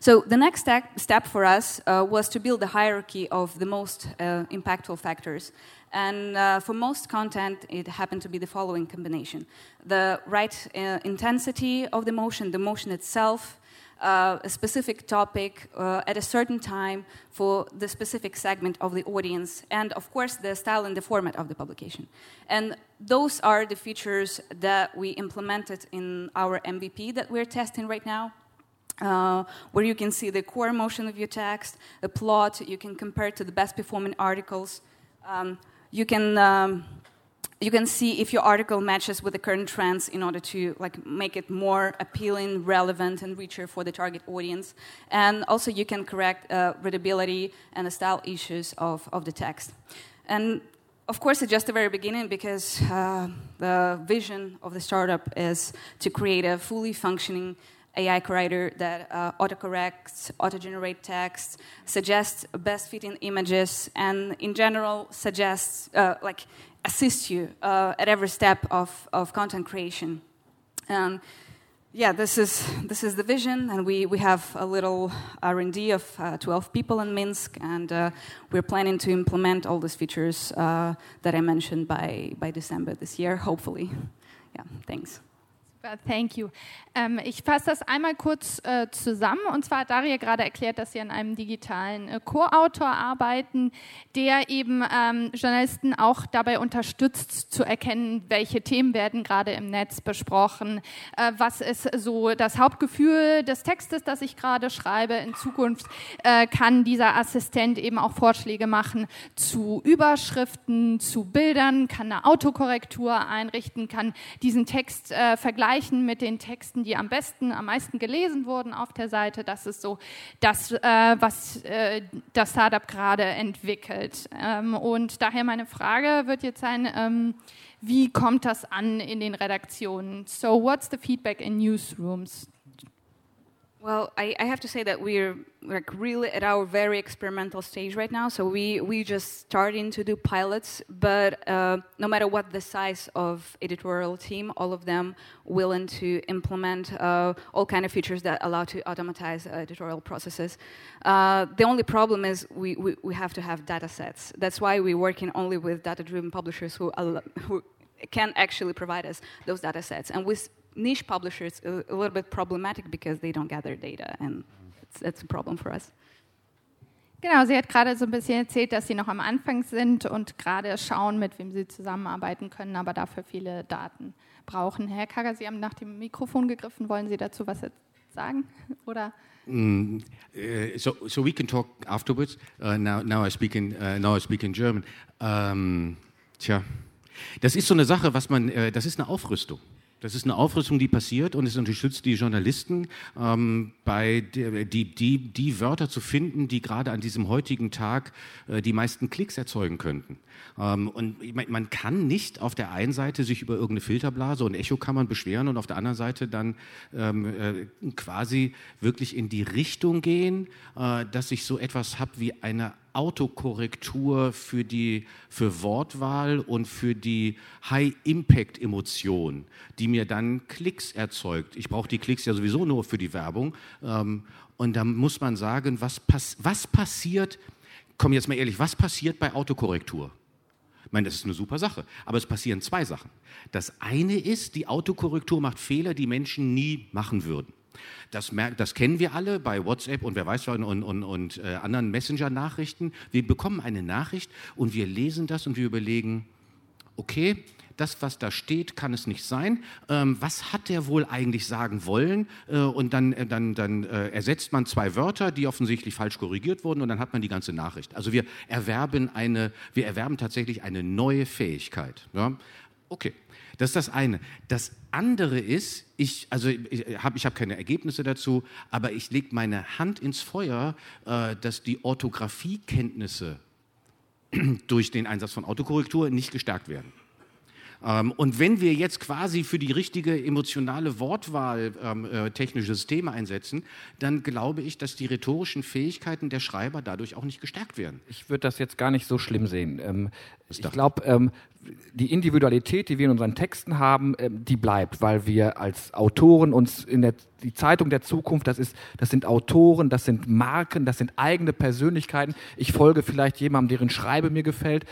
Speaker 7: So the next step, step for us uh, was to build a hierarchy of the most uh, impactful factors. And uh, for most content, it happened to be the following combination the right uh, intensity of the motion, the motion itself, uh, a specific topic uh, at a certain time for the specific segment of the audience, and of course, the style and the format of the publication. And those are the features that we implemented in our MVP that we're testing right now. Uh, where you can see the core motion of your text, the plot, you can compare to the best performing articles. Um, you can um, you can see if your article matches with the current trends in order to like make it more appealing, relevant, and richer for the target audience. And also, you can correct uh, readability and the style issues of, of the text. And of course, it's just the very beginning because uh, the vision of the startup is to create a fully functioning AI writer that uh, autocorrects, auto-generate text, suggests best fitting images, and in general suggests, uh, like, assists you uh, at every step of, of content creation. Um, yeah, this is this is the vision, and we, we have a little R and D of uh, 12 people in Minsk, and uh, we're planning to implement all these features uh, that I mentioned by by December this year, hopefully. Yeah, thanks.
Speaker 2: Thank you. Ähm, ich fasse das einmal kurz äh, zusammen. Und zwar hat Daria gerade erklärt, dass Sie an einem digitalen äh, Co-Autor arbeiten, der eben ähm, Journalisten auch dabei unterstützt, zu erkennen, welche Themen werden gerade im Netz besprochen, äh, was ist so das Hauptgefühl des Textes, das ich gerade schreibe. In Zukunft äh, kann dieser Assistent eben auch Vorschläge machen zu Überschriften, zu Bildern, kann eine Autokorrektur einrichten, kann diesen Text äh, vergleichen vergleichen mit den Texten, die am besten, am meisten gelesen wurden auf der Seite. Das ist so das, äh, was äh, das Startup gerade entwickelt. Ähm, und daher meine Frage wird jetzt sein, ähm, wie kommt das an in den Redaktionen? So, what's the feedback in newsrooms?
Speaker 7: Well, I, I, have to say that we're like really at our very experimental stage right now. So we we just starting to do pilots, but uh, no matter what the size of editorial team, all of them willing to implement uh, all kind of features that allow to automatize uh, editorial processes. Uh, the only problem is we, we, we have to have data sets. That's why we're working only with data-driven publishers who who can actually provide us those data sets, and with niche publishers a, a, little bit problematic because they don't gather data and it's, it's a problem for us.
Speaker 2: Genau, sie hat gerade so ein bisschen erzählt, dass sie noch am Anfang sind und gerade schauen, mit wem sie zusammenarbeiten können, aber dafür viele Daten brauchen. Herr Kager, Sie haben nach dem Mikrofon gegriffen. Wollen Sie dazu was sagen? Oder?
Speaker 3: Mm, uh, so, so we can talk afterwards. Uh, now, now I speak in, uh, now I speak in German. Um, tja, das ist so eine Sache, was man, äh, das ist eine Aufrüstung. Das ist eine Aufrüstung, die passiert und es unterstützt die Journalisten, ähm, bei die, die, die Wörter zu finden, die gerade an diesem heutigen Tag äh, die meisten Klicks erzeugen könnten. Ähm, und man kann nicht auf der einen Seite sich über irgendeine Filterblase und Echo kann man beschweren und auf der anderen Seite dann ähm, äh, quasi wirklich in die Richtung gehen, äh, dass ich so etwas habe wie eine Autokorrektur für die für Wortwahl und für die High-Impact-Emotion, die mir dann Klicks erzeugt. Ich brauche die Klicks ja sowieso nur für die Werbung. Ähm, und da muss man sagen, was, pass was passiert, komm jetzt mal ehrlich, was passiert bei Autokorrektur? Ich meine, das ist eine super Sache. Aber es passieren zwei Sachen. Das eine ist, die Autokorrektur macht Fehler, die Menschen nie machen würden. Das, das, kennen wir alle bei WhatsApp und wer weiß und, und, und, äh, anderen Messenger-Nachrichten. Wir bekommen eine Nachricht und wir lesen das und wir überlegen, okay, das, was da steht, kann es nicht sein. Ähm, was hat der wohl eigentlich sagen wollen? Äh, und dann, äh, dann, dann äh, ersetzt man zwei Wörter, die offensichtlich falsch korrigiert wurden, und dann hat man die ganze Nachricht. Also wir erwerben, eine, wir erwerben tatsächlich eine neue Fähigkeit. Ja? Okay. Das ist das eine. Das andere ist, ich, also ich habe ich hab keine Ergebnisse dazu, aber ich lege meine Hand ins Feuer, äh, dass die Orthographiekenntnisse durch den Einsatz von Autokorrektur nicht gestärkt werden. Ähm, und wenn wir jetzt quasi für die richtige emotionale Wortwahl ähm, äh, technische Systeme einsetzen, dann glaube ich, dass die rhetorischen Fähigkeiten der Schreiber dadurch auch nicht gestärkt werden.
Speaker 5: Ich würde das jetzt gar nicht so schlimm sehen. Ähm, ich glaube, ähm, die Individualität, die wir in unseren Texten haben, ähm, die bleibt, weil wir als Autoren uns in der die Zeitung der Zukunft, das ist, das sind Autoren, das sind Marken, das sind eigene Persönlichkeiten. Ich folge vielleicht jemandem, deren Schreibe mir gefällt.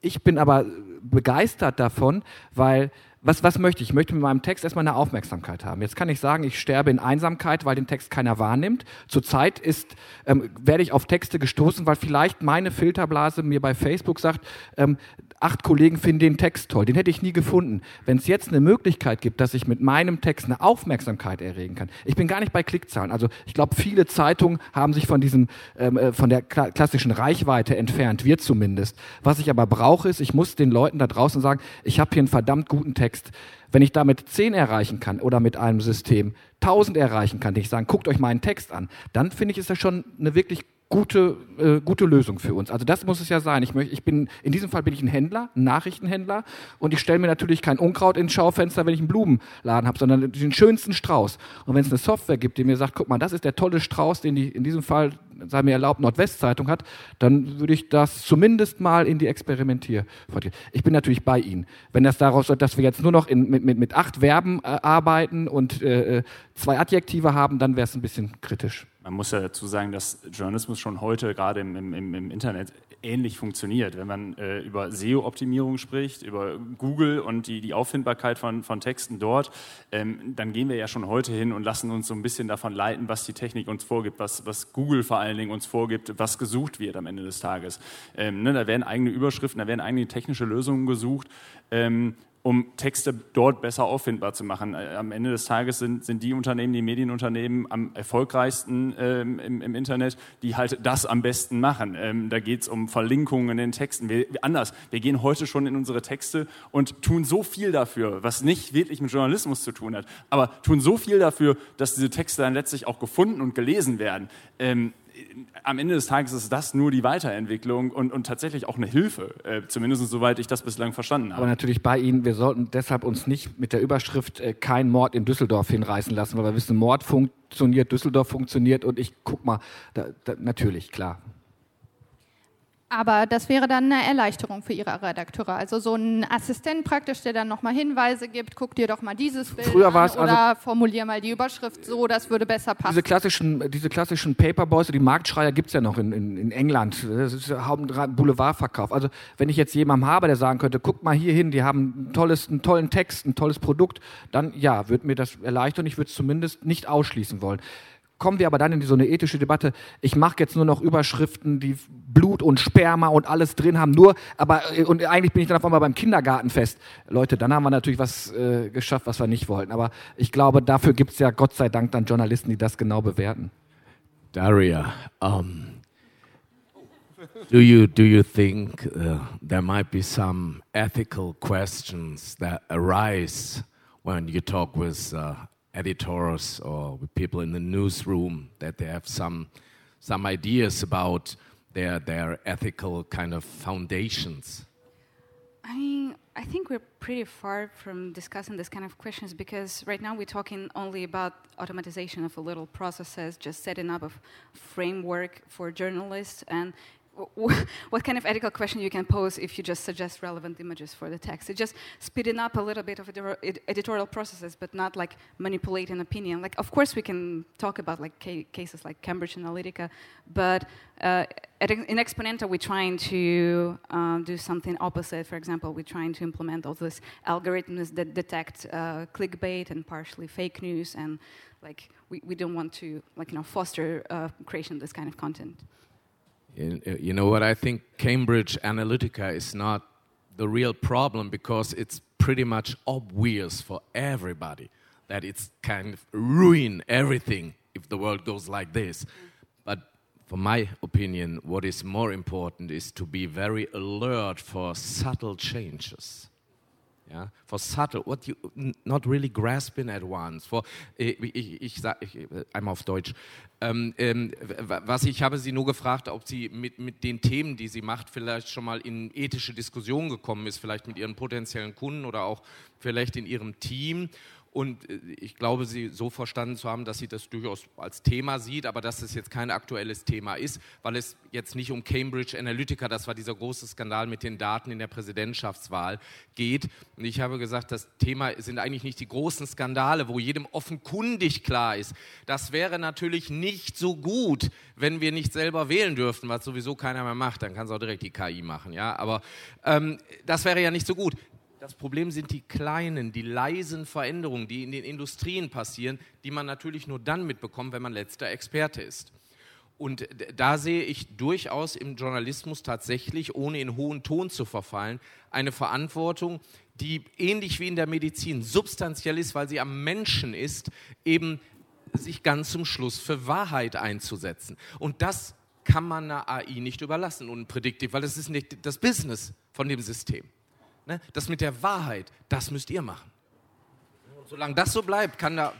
Speaker 5: Ich bin aber begeistert davon, weil was, was möchte ich? Ich möchte mit meinem Text erstmal eine Aufmerksamkeit haben. Jetzt kann ich sagen, ich sterbe in Einsamkeit, weil den Text keiner wahrnimmt. Zurzeit ist, ähm, werde ich auf Texte gestoßen, weil vielleicht meine Filterblase mir bei Facebook sagt, ähm, acht Kollegen finden den Text toll. Den hätte ich nie gefunden. Wenn es jetzt eine Möglichkeit gibt, dass ich mit meinem Text eine Aufmerksamkeit erregen kann. Ich bin gar nicht bei Klickzahlen. Also ich glaube, viele Zeitungen haben sich von diesem, ähm, äh, von der kla klassischen Reichweite entfernt. Wir zumindest. Was ich aber brauche, ist, ich muss den Leuten da draußen sagen, ich habe hier einen verdammt guten Text. Wenn ich damit zehn erreichen kann oder mit einem System tausend erreichen kann, die ich sagen, guckt euch meinen Text an, dann finde ich, ist das schon eine wirklich gute, äh, gute Lösung für uns. Also das muss es ja sein. Ich, möchte, ich bin, in diesem Fall bin ich ein Händler, ein Nachrichtenhändler und ich stelle mir natürlich kein Unkraut ins Schaufenster, wenn ich einen Blumenladen habe, sondern den schönsten Strauß. Und wenn es eine Software gibt, die mir sagt, guck mal, das ist der tolle Strauß, den die in diesem Fall, sei mir erlaubt, Nordwestzeitung hat, dann würde ich das zumindest mal in die Experimentier. Ich bin natürlich bei Ihnen. Wenn das daraus wird, dass wir jetzt nur noch in, mit, mit, mit acht Verben äh, arbeiten und äh, äh zwei Adjektive haben, dann wäre es ein bisschen kritisch.
Speaker 6: Man muss ja dazu sagen, dass Journalismus schon heute gerade im, im, im Internet ähnlich funktioniert. Wenn man äh, über SEO-Optimierung spricht, über Google und die, die Auffindbarkeit von, von Texten dort, ähm, dann gehen wir ja schon heute hin und lassen uns so ein bisschen davon leiten, was die Technik uns vorgibt, was, was Google vor allen Dingen uns vorgibt, was gesucht wird am Ende des Tages. Ähm, ne, da werden eigene Überschriften, da werden eigene technische Lösungen gesucht. Ähm, um Texte dort besser auffindbar zu machen. Äh, am Ende des Tages sind, sind die Unternehmen, die Medienunternehmen am erfolgreichsten ähm, im, im, Internet, die halt das am besten machen. Ähm, da geht es um Verlinkungen in den Texten. Wir, anders, wir gehen heute schon in unsere Texte und tun so viel dafür, was nicht wirklich mit Journalismus zu tun hat, aber tun so viel dafür, dass diese Texte dann letztlich auch gefunden und gelesen werden. Ähm, am Ende des Tages ist das nur die Weiterentwicklung und, und tatsächlich auch eine Hilfe, äh, zumindest soweit ich das bislang verstanden habe.
Speaker 5: Aber natürlich bei Ihnen, wir sollten deshalb uns nicht mit der Überschrift äh, kein Mord in Düsseldorf hinreißen lassen, weil wir wissen, Mord funktioniert, Düsseldorf funktioniert und ich guck mal, da, da, natürlich, klar.
Speaker 2: Aber das wäre dann eine Erleichterung für Ihre Redakteure. Also so ein Assistent praktisch, der dann nochmal Hinweise gibt, guck dir doch mal dieses Bild
Speaker 5: Früher an
Speaker 2: oder also formulier mal die Überschrift so, das würde besser passen.
Speaker 5: Diese klassischen, diese klassischen Paperboys, die Marktschreier gibt es ja noch in, in, in, England. Das ist Boulevardverkauf. Also wenn ich jetzt jemanden habe, der sagen könnte, guck mal hier hin, die haben ein tolles, einen tollen Text, ein tolles Produkt, dann ja, würde mir das erleichtern. Ich würde es zumindest nicht ausschließen wollen kommen wir aber dann in so eine ethische Debatte, ich mache jetzt nur noch Überschriften, die Blut und Sperma und alles drin haben, nur, aber, äh, und eigentlich bin ich dann auf einmal beim Kindergartenfest. Leute, dann haben wir natürlich was äh, geschafft, was wir nicht wollten. Aber ich glaube, dafür gibt es ja Gott sei Dank dann Journalisten, die das genau bewerten.
Speaker 4: Daria, um, do you do you think uh, there might be some ethical questions that arise when you talk with uh, editors or with people in the newsroom that they have some some ideas about their their ethical kind of foundations?
Speaker 7: I mean, I think we're pretty far from discussing this kind of questions because right now we're talking only about automatization of a little processes, just setting up a framework for journalists and what kind of ethical question you can pose if you just suggest relevant images for the text. It's just speeding up a little bit of editorial processes, but not like manipulating opinion. Like, of course, we can talk about like ca cases like Cambridge Analytica, but uh, in Exponenta, we're trying to um, do something opposite. For example, we're trying to implement all these algorithms that detect uh, clickbait and partially fake news, and like we, we don't want to like you know foster uh, creation of this kind of content.
Speaker 4: Uh, you know what? I think Cambridge Analytica is not the real problem because it's pretty much obvious for everybody that it's kind of ruin everything if the world goes like this. But for my opinion, what is more important is to be very alert for subtle changes. Yeah, for subtle, what you not really grasping at once. For, ich, ich, ich, ich einmal auf Deutsch. Ähm, ähm, was ich habe Sie nur gefragt, ob Sie mit, mit den Themen, die sie macht, vielleicht schon mal in ethische Diskussionen gekommen ist, vielleicht mit Ihren potenziellen Kunden oder auch vielleicht in Ihrem Team und äh, ich glaube, Sie so verstanden zu haben, dass sie das durchaus als Thema sieht, aber dass es jetzt kein aktuelles Thema ist, weil es jetzt nicht um Cambridge Analytica, das war dieser große Skandal mit den Daten in der Präsidentschaftswahl, geht. Und ich habe gesagt, das Thema sind eigentlich nicht die großen Skandale, wo jedem offenkundig klar ist. Das wäre natürlich nicht so gut, wenn wir nicht selber wählen dürften, was sowieso keiner mehr macht. Dann kann es auch direkt die KI machen. Ja? Aber ähm, das wäre ja nicht so gut. Das Problem sind die kleinen, die leisen Veränderungen, die in den Industrien passieren, die man natürlich nur dann mitbekommt, wenn man letzter Experte ist. Und da sehe ich durchaus im Journalismus tatsächlich, ohne in hohen Ton zu verfallen, eine Verantwortung, die ähnlich wie in der Medizin substanziell ist, weil sie am Menschen ist, eben sich ganz zum Schluss für Wahrheit einzusetzen. Und das kann man einer AI nicht überlassen, unprädiktiv, weil das ist nicht das Business von dem System. Ne? Das mit der Wahrheit, das müsst ihr machen. Und solange das so bleibt, kann da,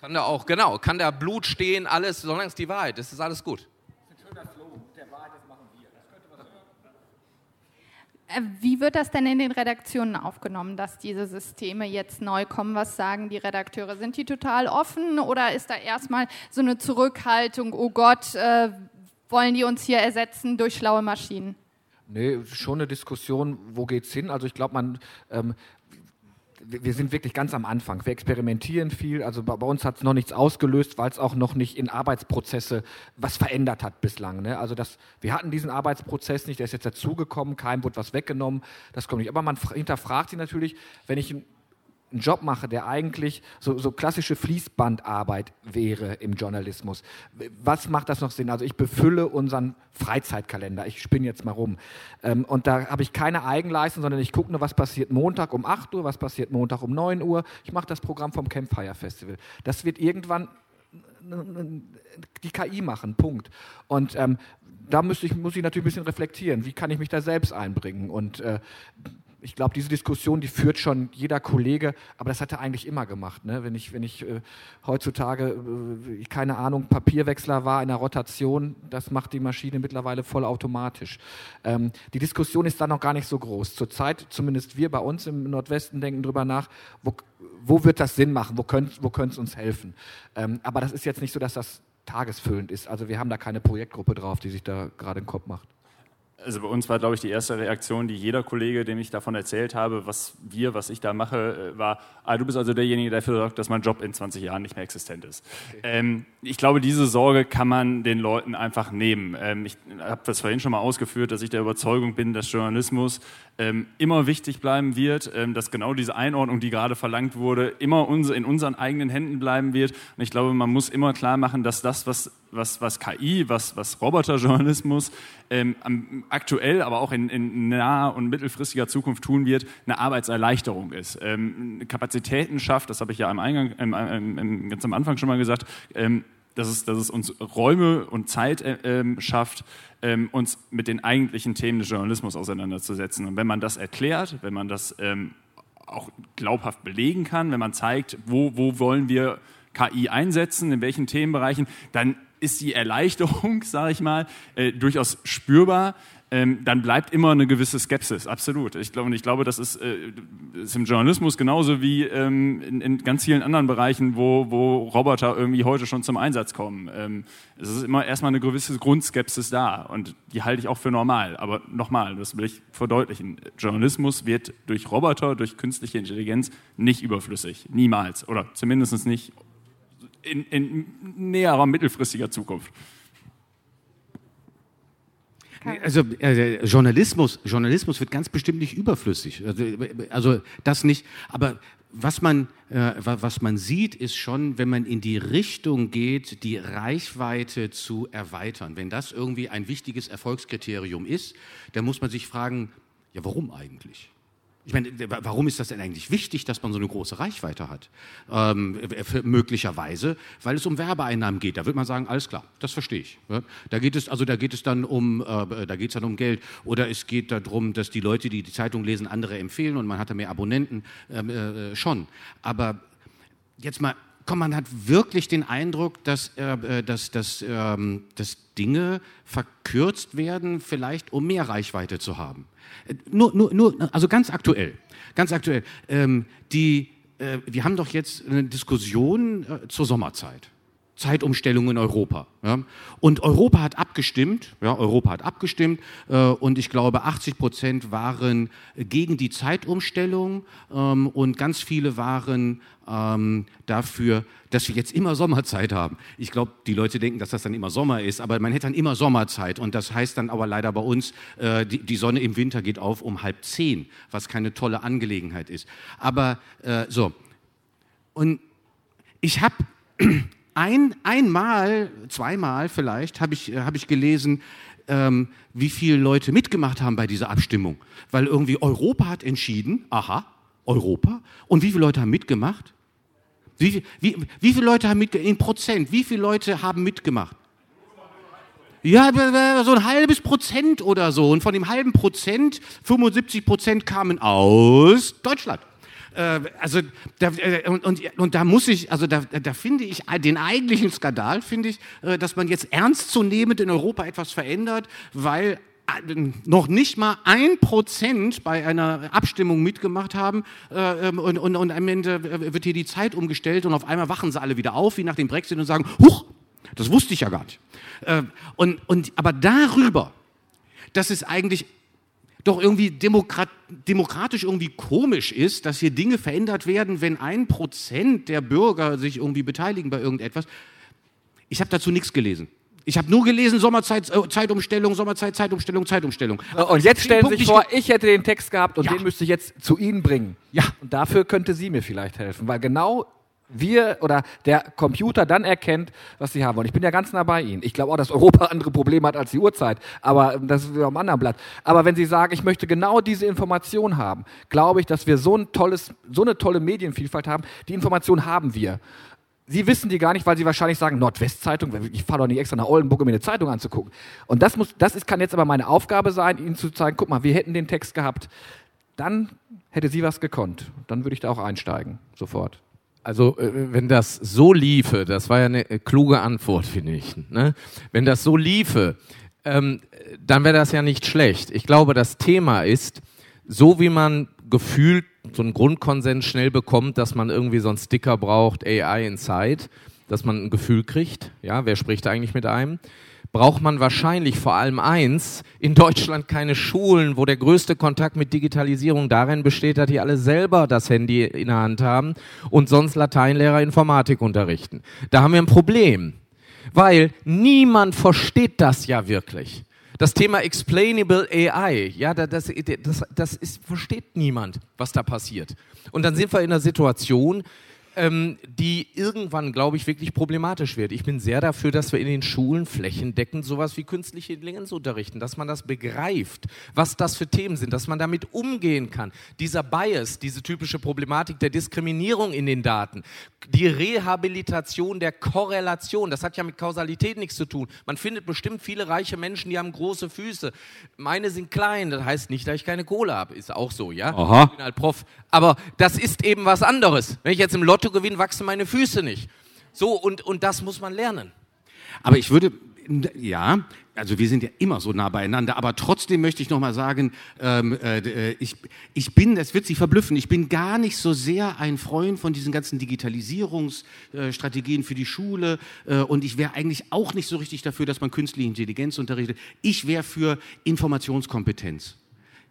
Speaker 4: kann da auch, genau, kann da Blut stehen, alles, solange es die Wahrheit ist, ist alles gut.
Speaker 2: Äh, wie wird das denn in den Redaktionen aufgenommen, dass diese Systeme jetzt neu kommen? Was sagen die Redakteure? Sind die total offen oder ist da erstmal so eine Zurückhaltung, oh Gott, äh, wollen die uns hier ersetzen durch schlaue Maschinen?
Speaker 5: Nee, schon eine Diskussion, wo geht's hin? Also ich glaube, man ähm, wir sind wirklich ganz am Anfang. Wir experimentieren viel. Also bei, uns hat es noch nichts ausgelöst, weil es auch noch nicht in Arbeitsprozesse was verändert hat bislang. Ne? Also das, wir hatten diesen Arbeitsprozess nicht, der ist jetzt dazugekommen, keinem wurde was weggenommen, das kommt nicht. Aber man hinterfragt sich natürlich, wenn ich einen Job mache, der eigentlich so, so, klassische Fließbandarbeit wäre im Journalismus, was macht das noch Sinn? Also ich befülle unseren Freizeitkalender, ich spinne jetzt mal rum. Ähm, und da habe ich keine Eigenleistung, sondern ich gucke nur, was passiert Montag um 8 Uhr, was passiert Montag um 9 Uhr. Ich mache das Programm vom Campfire Festival. Das wird irgendwann die KI machen, Punkt. Und ähm, da muss ich, muss ich natürlich ein bisschen reflektieren, wie kann ich mich da selbst einbringen. Und äh, ich glaube, diese Diskussion, die führt schon jeder Kollege, aber das hat er eigentlich immer gemacht. Ne? Wenn ich, wenn ich äh, heutzutage, äh, keine Ahnung, Papierwechsler war in der Rotation, das macht die Maschine mittlerweile vollautomatisch. Ähm, die Diskussion ist da noch gar nicht so groß. Zurzeit, zumindest wir bei uns im Nordwesten, denken darüber nach, wo, wo wird das Sinn machen, wo könnte wo es uns helfen. Ähm, aber das ist jetzt nicht so, dass das tagesfüllend ist. Also wir haben da keine Projektgruppe drauf, die sich da gerade den Kopf macht.
Speaker 6: Also bei uns war, glaube ich, die erste Reaktion, die jeder Kollege, dem ich davon erzählt habe, was wir, was ich da mache, äh, war, ah, du bist also derjenige, der dafür sorgt, dass mein Job in 20 Jahren nicht mehr existent ist. Okay. Ähm, ich glaube, diese Sorge kann man den Leuten einfach nehmen. Ähm, ich habe das vorhin schon mal ausgeführt, dass ich der Überzeugung bin, dass Journalismus ähm, immer wichtig bleiben wird, ähm, dass genau diese Einordnung, die gerade verlangt wurde, immer uns, in unseren eigenen Händen bleiben wird. Und ich glaube, man muss immer klar machen, dass das, was, was, was KI, was, was Roboterjournalismus ähm, aktuell, aber auch in, in, naher und mittelfristiger Zukunft tun wird, eine Arbeitserleichterung ist. Ähm, Kapazitäten schafft, das habe ich ja am Eingang, ganz am Anfang schon mal gesagt, ähm, dass es, dass es uns Räume und Zeit äh, ähm, schafft, ähm, uns mit den eigentlichen Themen des Journalismus auseinanderzusetzen. Und wenn man das erklärt, wenn man das ähm, auch glaubhaft belegen kann, wenn man zeigt, wo, wo wollen wir KI einsetzen, in welchen Themenbereichen, dann ist die Erleichterung, sage ich mal, äh, durchaus spürbar. Ähm, dann bleibt immer eine gewisse Skepsis, absolut. Ich glaube, ich glaube, das ist, äh, ist im Journalismus genauso wie ähm, in, in, ganz vielen anderen Bereichen, wo, wo Roboter irgendwie heute schon zum Einsatz kommen. Ähm, es ist immer erstmal eine gewisse Grundskepsis da und die halte ich auch für normal. Aber nochmal, das will ich verdeutlichen. Journalismus wird durch Roboter, durch künstliche Intelligenz nicht überflüssig. Niemals. Oder zumindest nicht in, in näherer mittelfristiger Zukunft.
Speaker 3: Also äh, Journalismus, Journalismus wird ganz bestimmt nicht überflüssig. Also, also das nicht. Aber was man, äh, was man sieht, ist schon, wenn man in die Richtung geht, die Reichweite zu erweitern. Wenn das irgendwie ein wichtiges Erfolgskriterium ist, dann muss man sich fragen, ja, warum eigentlich? Ich meine, warum ist das denn eigentlich wichtig, dass man so eine große Reichweite hat? Ähm, möglicherweise, weil es um Werbeeinnahmen geht. Da wird man sagen, alles klar, das verstehe ich. Ja? Da geht es, also da geht es dann um, äh, da geht es dann um Geld. Oder es geht darum, dass die Leute, die die Zeitung lesen, andere empfehlen und man hat da mehr Abonnenten. Ähm, äh, schon. Aber jetzt mal komm, man hat wirklich den Eindruck, dass, äh, dass, dass, ähm, dass Dinge verkürzt werden, vielleicht um mehr Reichweite zu haben. Äh, nur, nur, nur, also ganz aktuell, ganz aktuell. Ähm, die, äh, wir haben doch jetzt eine Diskussion äh, zur Sommerzeit. Zeitumstellung in Europa. Ja. Und Europa hat abgestimmt, ja, Europa hat abgestimmt äh, und ich glaube 80 Prozent waren gegen die Zeitumstellung ähm, und ganz viele waren ähm, dafür, dass wir jetzt immer Sommerzeit haben. Ich glaube, die Leute denken, dass das dann immer Sommer ist, aber man hätte dann immer Sommerzeit und das heißt dann aber leider bei uns, äh, die, die, Sonne im Winter geht auf um halb zehn, was keine tolle Angelegenheit ist. Aber äh, so. Und ich habe ein, einmal, zweimal vielleicht, habe ich, äh, hab ich gelesen, ähm, wie viele Leute mitgemacht haben bei dieser Abstimmung. Weil irgendwie Europa hat entschieden, aha, Europa. Und wie viele Leute haben mitgemacht? Wie, wie, wie viele Leute haben mitgemacht? In Prozent, wie viele Leute haben mitgemacht? Ja, so ein halbes Prozent oder so. Und von dem halben Prozent, 75 Prozent kamen aus Deutschland äh, also da, äh, und, und, und, da muss ich, also da, da finde ich den eigentlichen Skandal, finde ich, äh, dass man jetzt ernstzunehmend in Europa etwas verändert, weil noch nicht mal ein Prozent bei einer Abstimmung mitgemacht haben äh, ähm, und, und, und am Ende wird hier die Zeit umgestellt und auf einmal wachen sie alle wieder auf, wie nach dem Brexit und sagen, huch, das wusste ich ja gar nicht. Äh, und, und, aber darüber, dass es eigentlich doch irgendwie demokrat, demokratisch irgendwie komisch ist, dass hier Dinge verändert werden, wenn ein Prozent der Bürger sich irgendwie beteiligen bei irgendetwas. Ich habe dazu nichts gelesen. Ich habe nur gelesen, Sommerzeit, äh, Zeitumstellung, Sommerzeit, Zeitumstellung, Zeitumstellung.
Speaker 5: Und jetzt stellen Sie sich vor, ich hätte den Text gehabt und
Speaker 3: Ja.
Speaker 5: den müsste ich jetzt zu Ihnen bringen.
Speaker 3: Ja.
Speaker 5: Und dafür könnte sie mir vielleicht helfen, weil genau wir oder der Computer dann erkennt, was sie haben wollen. Ich bin ja ganz nah bei Ihnen. Ich glaube auch, dass Europa andere Probleme hat als die Uhrzeit, aber das ist wieder am anderen Blatt. Aber wenn Sie sagen, ich möchte genau diese Information haben, glaube ich, dass wir so ein tolles, so eine tolle Medienvielfalt haben. Die Information haben wir. Sie wissen die gar nicht, weil Sie wahrscheinlich sagen, Nordwestzeitung, ich fahre doch nicht extra nach Oldenburg, um mir eine Zeitung anzugucken. Und das, muss, das ist, kann jetzt aber meine Aufgabe sein, Ihnen zu zeigen, guck mal, wir hätten den Text gehabt. Dann hätte sie was gekonnt. Dann würde ich da auch einsteigen, sofort.
Speaker 4: Also, äh, wenn das so liefe, das war ja eine äh, kluge Antwort, finde ich. Ne? Wenn das so liefe, ähm, dann wäre das ja nicht schlecht. Ich glaube, das Thema ist, so wie man gefühlt so einen Grundkonsens schnell bekommt, dass man irgendwie so einen Sticker braucht, AI Inside, dass man ein Gefühl kriegt, ja, wer spricht eigentlich mit einem, braucht man wahrscheinlich vor allem eins, in Deutschland keine Schulen, wo der größte Kontakt mit Digitalisierung darin besteht, dass die alle selber das Handy in der Hand haben und sonst Lateinlehrer Informatik unterrichten. Da haben wir ein Problem, weil niemand versteht das ja wirklich. Das Thema Explainable AI, ja, da- das, das, das ist, versteht niemand, was da passiert. Und dann sind wir in einer Situation, ähm, die irgendwann, glaube ich, wirklich problematisch wird. Ich bin sehr dafür, dass wir in den Schulen flächendeckend sowas wie künstliche Intelligenz unterrichten, dass man das begreift, was das für Themen sind, dass man damit umgehen kann. Dieser Bias, diese typische Problematik der Diskriminierung in den Daten, die Rehabilitation der Korrelation, das hat ja mit Kausalität nichts zu tun. Man findet bestimmt viele reiche Menschen, die haben große Füße. Meine sind klein, das heißt nicht, dass ich keine Kohle habe. Ist auch so, ja?
Speaker 3: Aha.
Speaker 4: Ich bin halt Prof. Aber das ist eben was anderes. Wenn ich jetzt im Lotto gewinne, wachsen meine Füße nicht. So, und, und das muss man lernen.
Speaker 3: Aber ich würde, ja, also wir sind ja immer so nah beieinander, aber trotzdem möchte ich nochmal sagen, ähm, äh, ich, ich bin, das wird Sie verblüffen, ich bin gar nicht so sehr ein Freund von diesen ganzen Digitalisierungsstrategien für die Schule äh, und ich wäre eigentlich auch nicht so richtig dafür, dass man künstliche Intelligenz unterrichtet. Ich wäre für Informationskompetenz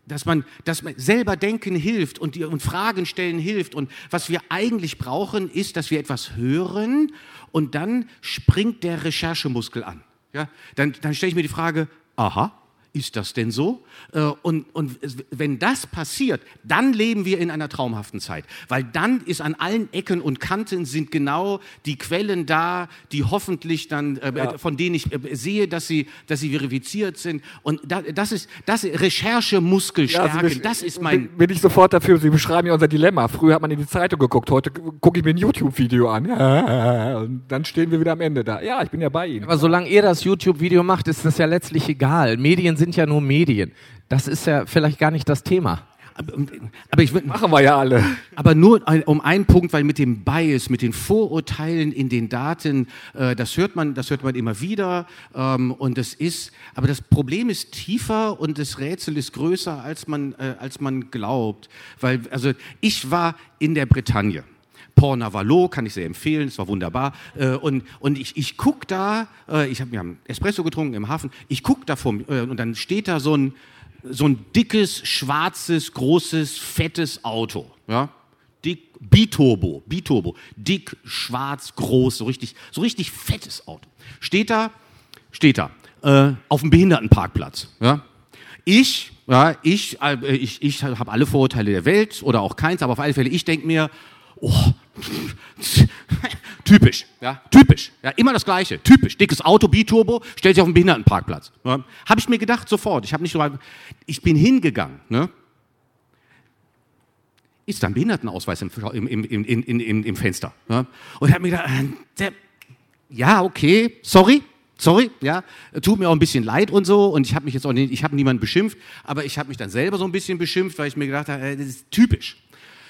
Speaker 3: dass man, dass man selber denken hilft und, die, und Fragen stellen hilft. Und was wir eigentlich brauchen, ist, dass wir etwas hören und dann springt der Recherchemuskel an. Ja? Dann, dann stelle ich mir die Frage, aha, ist das denn so? Äh, Und, und wenn das passiert, dann leben wir in einer traumhaften Zeit. Weil dann ist an allen Ecken und Kanten sind genau die Quellen da, die hoffentlich dann, äh, von denen ich äh, sehe, dass sie, dass sie verifiziert sind. Und da, das ist, das ist Recherchemuskel stärken. das ist mein,
Speaker 5: Bin, bin ich sofort dafür. Sie beschreiben ja unser Dilemma. Früher hat man in die Zeitung geguckt, heute gucke ich mir ein YouTube-Video an. Ja, und dann stehen wir wieder am Ende da. Ja, ich bin ja bei Ihnen.
Speaker 4: Aber solange ihr das YouTube-Video macht, ist das ja letztlich egal. Medien sind ja nur Medien. Das ist ja vielleicht gar nicht das Thema.
Speaker 3: aber ich würde
Speaker 5: Machen wir ja alle.
Speaker 3: Aber nur ein, um einen Punkt, weil mit dem Bias, mit den Vorurteilen in den Daten, äh, das hört man, das hört man immer wieder. Ähm, und das ist, aber das Problem ist tiefer und das Rätsel ist größer, als man, äh, als man glaubt. Weil, also ich war in der Bretagne. Port Navalo kann ich sehr empfehlen, es war wunderbar. Äh, und, und ich, ich guck da, äh, ich habe mir einen Espresso getrunken im Hafen, ich guck da vom, äh, und dann steht da so ein, so ein dickes, schwarzes, großes, fettes Auto. Ja? Dick, Biturbo, Biturbo, dick, schwarz, groß, so richtig, so richtig fettes Auto. Steht da, steht da, äh, auf dem Behindertenparkplatz. Ja? Ich, ja, ich, äh, ich, ich habe alle Vorurteile der Welt oder auch keins, aber auf alle Fälle, ich denke mir, oh, typisch, ja, typisch, ja, immer das Gleiche, typisch, dickes Auto, Biturbo, stellt sich auf den Behindertenparkplatz. Ja. Habe ich mir gedacht sofort, ich habe nicht so, ich bin hingegangen, ne? Ist da ein Behindertenausweis im, im, im, im, Fenster? Ja? Und habe mir gedacht, äh, ja, okay, sorry, sorry, ja, tut mir auch ein bisschen leid und so und ich habe mich jetzt auch nicht, ich habe niemanden beschimpft, aber ich habe mich dann selber so ein bisschen beschimpft, weil ich mir gedacht habe, äh, das ist typisch.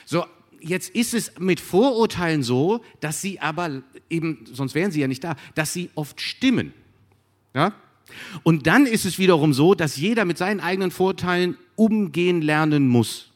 Speaker 3: So, jetzt ist es mit Vorurteilen so, dass sie aber eben, sonst wären sie ja nicht da, dass sie oft stimmen. Ja? Und dann ist es wiederum so, dass jeder mit seinen eigenen Vorteilen umgehen lernen muss.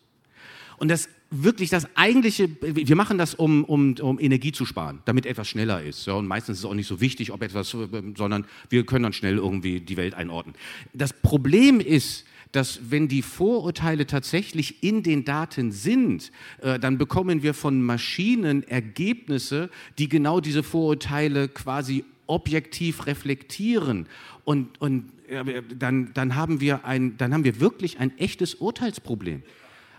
Speaker 3: Und das wirklich das eigentliche, wir machen das, um, um, um Energie zu sparen, damit etwas schneller ist. Ja, und meistens ist es auch nicht so wichtig, ob etwas, sondern wir können dann schnell irgendwie die Welt einordnen. Das Problem ist, dass wenn die Vorurteile tatsächlich in den Daten sind, äh, dann bekommen wir von Maschinen Ergebnisse, die genau diese Vorurteile quasi objektiv reflektieren. Und, und dann, dann, haben wir ein, dann haben wir wirklich ein echtes Urteilsproblem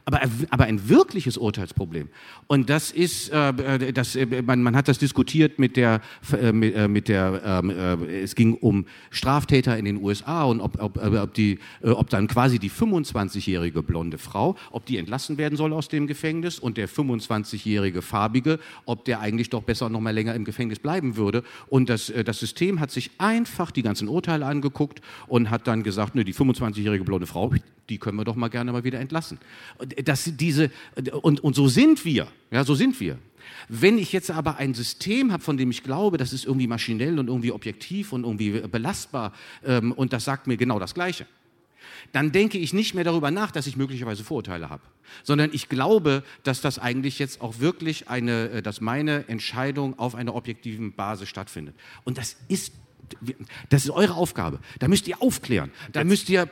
Speaker 3: aber, aber ein wirkliches Urteilsproblem. Und das ist, äh, äh, das, äh, man, man hat das diskutiert mit der, äh, äh, mit der ähm, äh, es ging um Straftäter in den USA und ob, ob, ob, die, ob dann quasi die 25-jährige blonde Frau, ob die entlassen werden soll aus dem Gefängnis und der 25-jährige farbige, ob der eigentlich doch besser noch mal länger im Gefängnis bleiben würde. Und das, das System hat sich einfach die ganzen Urteile angeguckt und hat dann gesagt, nö, die 25-jährige blonde Frau, die können wir doch mal gerne mal wieder entlassen. Das, diese, und, und so sind wir, ja, so sind wir. Wenn ich jetzt aber ein System habe, von dem ich glaube, das ist irgendwie maschinell und irgendwie objektiv und irgendwie belastbar ähm, und das sagt mir genau das Gleiche, dann denke ich nicht mehr darüber nach, dass ich möglicherweise Vorurteile habe, sondern ich glaube, dass das eigentlich jetzt auch wirklich eine, äh, dass meine Entscheidung auf einer objektiven Basis stattfindet. Und das ist, das ist eure Aufgabe. Da müsst ihr aufklären. Da müsst ihr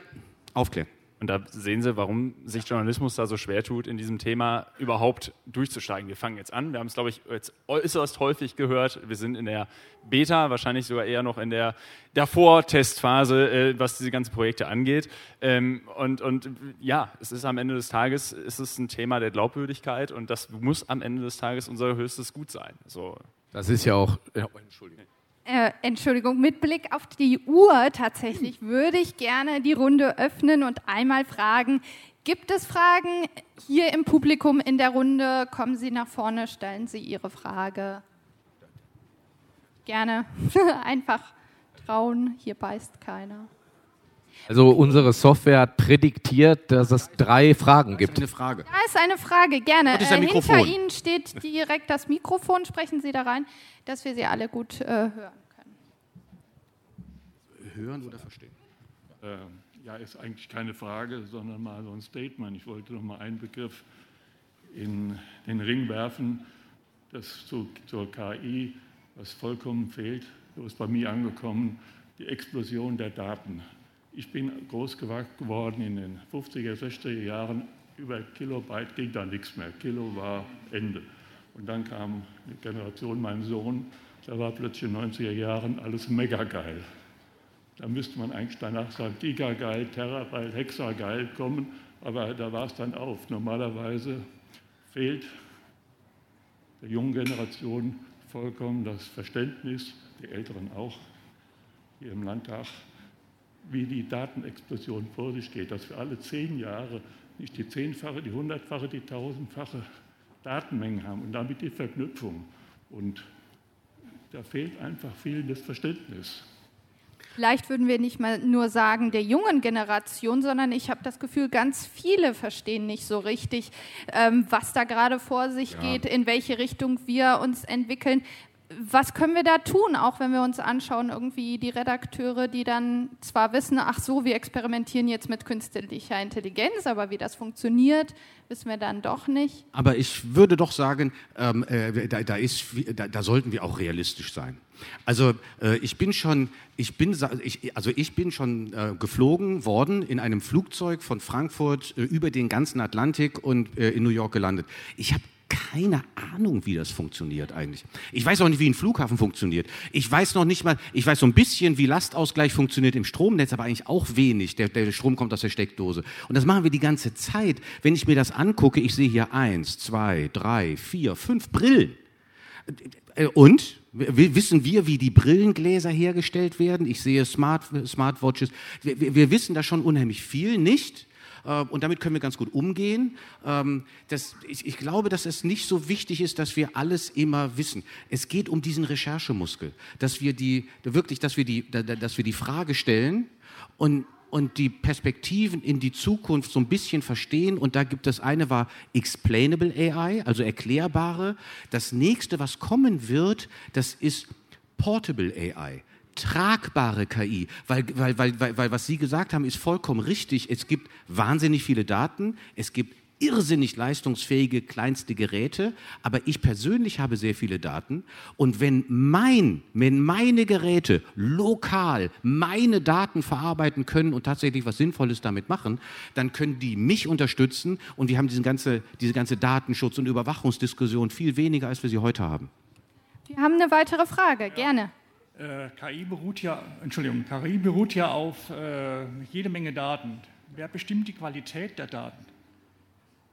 Speaker 3: aufklären.
Speaker 6: Und da sehen Sie, warum sich Journalismus da so schwer tut, in diesem Thema überhaupt durchzusteigen. Wir fangen jetzt an. Wir haben es, glaube ich, jetzt äußerst häufig gehört. Wir sind in der Beta, wahrscheinlich sogar eher noch in der Davor-Testphase, äh, was diese ganzen Projekte angeht. Ähm, und, und ja, es ist am Ende des Tages es ein Thema der Glaubwürdigkeit und das muss am Ende des Tages unser höchstes Gut sein. So.
Speaker 4: Das ist ja auch. Ja,
Speaker 2: Entschuldigung. Äh, Entschuldigung, mit Blick auf die Uhr tatsächlich würde ich gerne die Runde öffnen und einmal fragen, gibt es Fragen hier im Publikum in der Runde? Kommen Sie nach vorne, stellen Sie Ihre Frage. Gerne, einfach trauen, hier beißt keiner.
Speaker 4: Also unsere Software hat prädiktiert, dass es drei Fragen gibt.
Speaker 3: Das ist eine Frage.
Speaker 2: Da ist eine Frage, gerne.
Speaker 3: Ein äh, Hinter
Speaker 2: Ihnen steht direkt das Mikrofon. Sprechen Sie da rein, dass wir Sie alle gut äh, hören.
Speaker 3: Hören oder verstehen?
Speaker 8: Äh, ja, ist eigentlich keine Frage, sondern mal so ein Statement. Ich wollte noch mal einen Begriff in den Ring werfen, das zu, zur KI, was vollkommen fehlt. So ist bei mir angekommen, die Explosion der Daten. Ich bin groß geworden in den 50er, 60er Jahren. Über Kilobyte ging da nichts mehr. Kilo war Ende. Und dann kam eine Generation, mein Sohn, da war plötzlich in den 90er Jahren alles mega geil. Da müsste man eigentlich danach sagen, Gigageil, Terabyte, Hexageil kommen, aber da war es dann auf. Normalerweise fehlt der jungen Generation vollkommen das Verständnis, die Älteren auch, hier im Landtag, wie die Datenexplosion vor sich geht, dass wir alle zehn Jahre nicht die zehnfache, die hundertfache, die tausendfache Datenmengen haben und damit die Verknüpfung. Und da fehlt einfach fehlendes Verständnis.
Speaker 2: Vielleicht würden wir nicht mal nur sagen der jungen Generation, sondern ich habe das Gefühl, ganz viele verstehen nicht so richtig, ähm, was da gerade vor sich ja. geht, in welche Richtung wir uns entwickeln was können wir da tun, auch wenn wir uns anschauen, irgendwie die Redakteure, die dann zwar wissen, ach so, wir experimentieren jetzt mit künstlicher Intelligenz, aber wie das funktioniert, wissen wir dann doch nicht.
Speaker 3: Aber ich würde doch sagen, ähm, äh, da, da, ist, da, da, sollten wir auch realistisch sein. Also äh, ich bin schon, ich bin, ich, also ich bin schon äh, geflogen worden in einem Flugzeug von Frankfurt äh, über den ganzen Atlantik und äh, in New York gelandet. Ich habe keine Ahnung, wie das funktioniert eigentlich. Ich weiß auch nicht, wie ein Flughafen funktioniert. Ich weiß noch nicht mal, ich weiß so ein bisschen, wie Lastausgleich funktioniert im Stromnetz, aber eigentlich auch wenig. Der, der Strom kommt aus der Steckdose. Und das machen wir die ganze Zeit. Wenn ich mir das angucke, ich sehe hier eins, zwei, drei, vier, fünf Brillen. Und wissen wir, wie die Brillengläser hergestellt werden? Ich sehe Smart, Smartwatches. Wir, wir wissen da schon unheimlich viel, nicht? Äh, und damit können wir ganz gut umgehen. Ähm, das, ich, ich, glaube, dass es nicht so wichtig ist, dass wir alles immer wissen. Es geht um diesen Recherchemuskel, dass wir die, wirklich, dass wir die, dass wir die Frage stellen und, und die Perspektiven in die Zukunft so ein bisschen verstehen. Und da gibt es eine war Explainable AI, also erklärbare. Das nächste, was kommen wird, das ist Portable AI tragbare KI. Weil, weil, weil, weil, weil was Sie gesagt haben, ist vollkommen richtig. Es gibt wahnsinnig viele Daten, es gibt irrsinnig leistungsfähige kleinste Geräte, aber ich persönlich habe sehr viele Daten und wenn mein, wenn meine Geräte lokal meine Daten verarbeiten können und tatsächlich was Sinnvolles damit machen, dann können die mich unterstützen und wir haben diesen ganze, diese ganze Datenschutz- und Überwachungsdiskussion viel weniger, als wir sie heute haben.
Speaker 2: Wir haben eine weitere Frage, gerne.
Speaker 9: Äh, KI beruht ja, Entschuldigung, KI beruht ja auf äh, jede Menge Daten. Wer bestimmt die Qualität der Daten?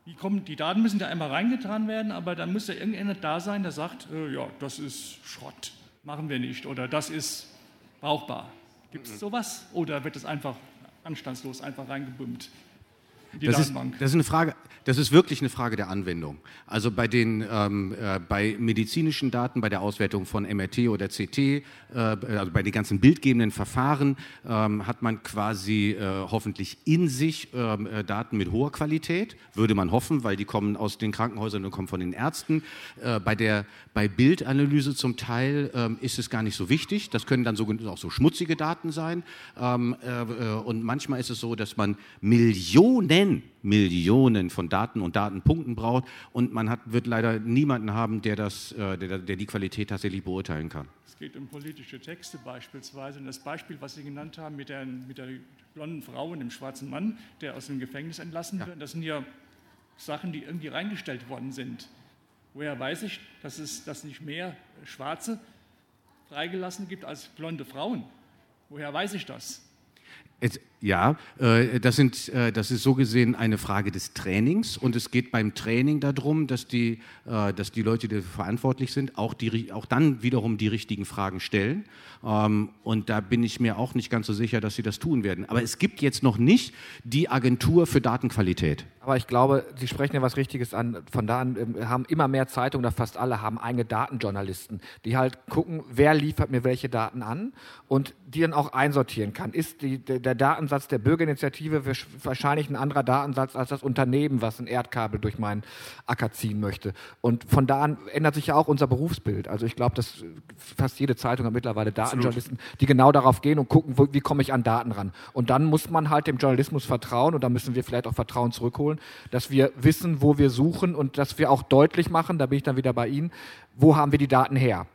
Speaker 9: Die, kommen, die Daten müssen da einmal reingetan werden, aber dann muss ja irgendeiner da sein, der sagt, äh, ja, das ist Schrott, machen wir nicht, oder das ist brauchbar. Gibt es mhm. sowas? Oder wird es einfach anstandslos einfach reingebümmt?
Speaker 3: Die das Datenbank? Ist, das ist eine Frage, das ist wirklich eine Frage der Anwendung. Also bei den ähm, äh, bei medizinischen Daten, bei der Auswertung von MRT oder CT, äh, also bei den ganzen bildgebenden Verfahren ähm, hat man quasi äh, hoffentlich in sich ähm, äh, Daten mit hoher Qualität, würde man hoffen, weil die kommen aus den Krankenhäusern und kommen von den Ärzten. Äh, bei der bei Bildanalyse zum Teil ähm, ist es gar nicht so wichtig. Das können dann so, auch so schmutzige Daten sein. Ähm, äh, und manchmal ist es so, dass man Millionen Millionen, Millionen von Daten und Datenpunkten braucht und man hat, wird leider niemanden haben, der, das, äh, der, der die Qualität tatsächlich beurteilen kann.
Speaker 9: Es geht um politische Texte beispielsweise. Und das Beispiel, was Sie genannt haben mit der, mit der blonden Frau und dem schwarzen Mann, der aus dem Gefängnis entlassen ja. wird, das sind ja Sachen, die irgendwie reingestellt worden sind. Woher weiß ich, dass es dass nicht mehr Schwarze freigelassen gibt als blonde Frauen? Woher weiß ich das?
Speaker 3: Es, ja, äh, das, sind, äh, das ist so gesehen eine Frage des Trainings und es geht beim Training darum, dass die, äh, dass die Leute, die verantwortlich sind, auch, die, auch dann wiederum die richtigen Fragen stellen. Ähm, und da bin ich mir auch nicht ganz so sicher, dass sie das tun werden. Aber es gibt jetzt noch nicht die Agentur für Datenqualität.
Speaker 5: Aber ich glaube, Sie sprechen ja was Richtiges an. Von da an ähm, haben immer mehr Zeitungen, oder fast alle, haben eigene Datenjournalisten, die halt gucken, wer liefert mir welche Daten an und die dann auch einsortieren kann. Ist die, der, der Datensatz der Bürgerinitiative wahrscheinlich ein anderer Datensatz als das Unternehmen, was ein Erdkabel durch meinen Acker ziehen möchte? Und von da an ändert sich ja auch unser Berufsbild. Also ich glaube, dass fast jede Zeitung hat mittlerweile Datenjournalisten, die genau darauf gehen und gucken, wo, wie komme ich an Daten ran. Und dann muss man halt dem Journalismus vertrauen und da müssen wir vielleicht auch Vertrauen zurückholen, dass wir wissen, wo wir suchen und dass wir auch deutlich machen, da bin ich dann wieder bei Ihnen, wo haben wir die Daten her?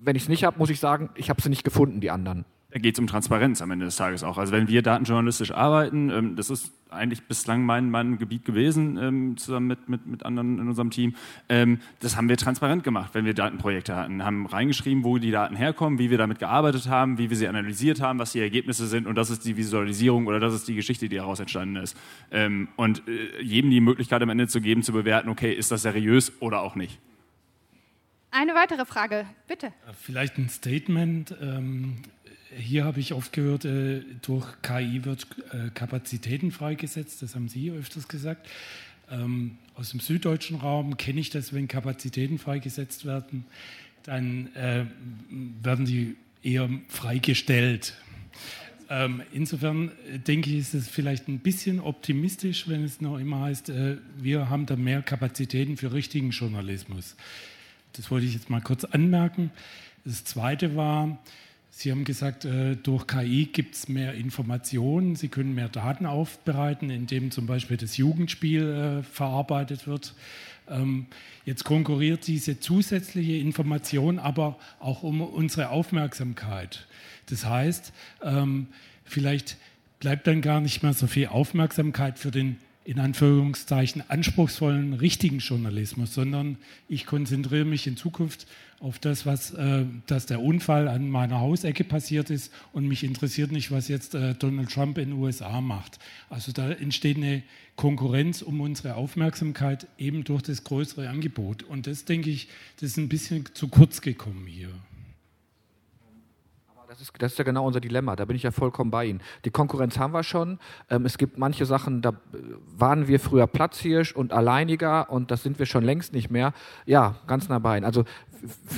Speaker 5: Wenn ich es nicht habe, muss ich sagen, ich habe sie nicht gefunden, die anderen.
Speaker 6: Da geht es um Transparenz am Ende des Tages auch. Also wenn wir datenjournalistisch arbeiten, ähm, das ist eigentlich bislang mein, mein Gebiet gewesen, ähm, zusammen mit, mit, mit anderen in unserem Team, ähm, das haben wir transparent gemacht, wenn wir Datenprojekte hatten. Haben reingeschrieben, wo die Daten herkommen, wie wir damit gearbeitet haben, wie wir sie analysiert haben, was die Ergebnisse sind und das ist die Visualisierung oder das ist die Geschichte, die daraus entstanden ist. Ähm, und äh, jedem die Möglichkeit am Ende zu geben, zu bewerten, okay, ist das seriös oder auch nicht.
Speaker 2: Eine weitere Frage, bitte.
Speaker 10: Vielleicht ein Statement. Hier habe ich oft gehört, äh, durch KI wird äh, Kapazitäten freigesetzt, das haben Sie öfters gesagt. Ähm, aus dem süddeutschen Raum kenne ich das, wenn Kapazitäten freigesetzt werden, dann äh, werden die eher freigestellt. Ähm, insofern denke ich, ist es vielleicht ein bisschen optimistisch, wenn es noch immer heißt, wir haben da mehr Kapazitäten für richtigen Journalismus. Das wollte ich jetzt mal kurz anmerken. Das Zweite war, Sie haben gesagt, äh, durch KI gibt es mehr Informationen, Sie können mehr Daten aufbereiten, indem zum Beispiel das Jugendspiel äh, verarbeitet wird. Ähm, jetzt konkurriert diese zusätzliche Information aber auch um unsere Aufmerksamkeit. Das heißt, ähm, vielleicht bleibt dann gar nicht mehr so viel Aufmerksamkeit für den in Anführungszeichen anspruchsvollen, richtigen Journalismus, sondern ich konzentriere mich in Zukunft auf das, was, äh, dass der Unfall an meiner Hausecke passiert ist und mich interessiert nicht, was jetzt äh, Donald Trump in den USA macht. Also da entsteht eine Konkurrenz um unsere Aufmerksamkeit eben durch das größere Angebot. Und das denke ich, das ist ein bisschen zu kurz gekommen hier.
Speaker 5: Das ist, das ist, ja genau unser Dilemma, da bin ich ja vollkommen bei Ihnen. Die Konkurrenz haben wir schon. Ähm, es gibt manche Sachen, da waren wir früher Platzhirsch und Alleiniger und das sind wir schon längst nicht mehr. Ja, ganz nah bei Ihnen. Also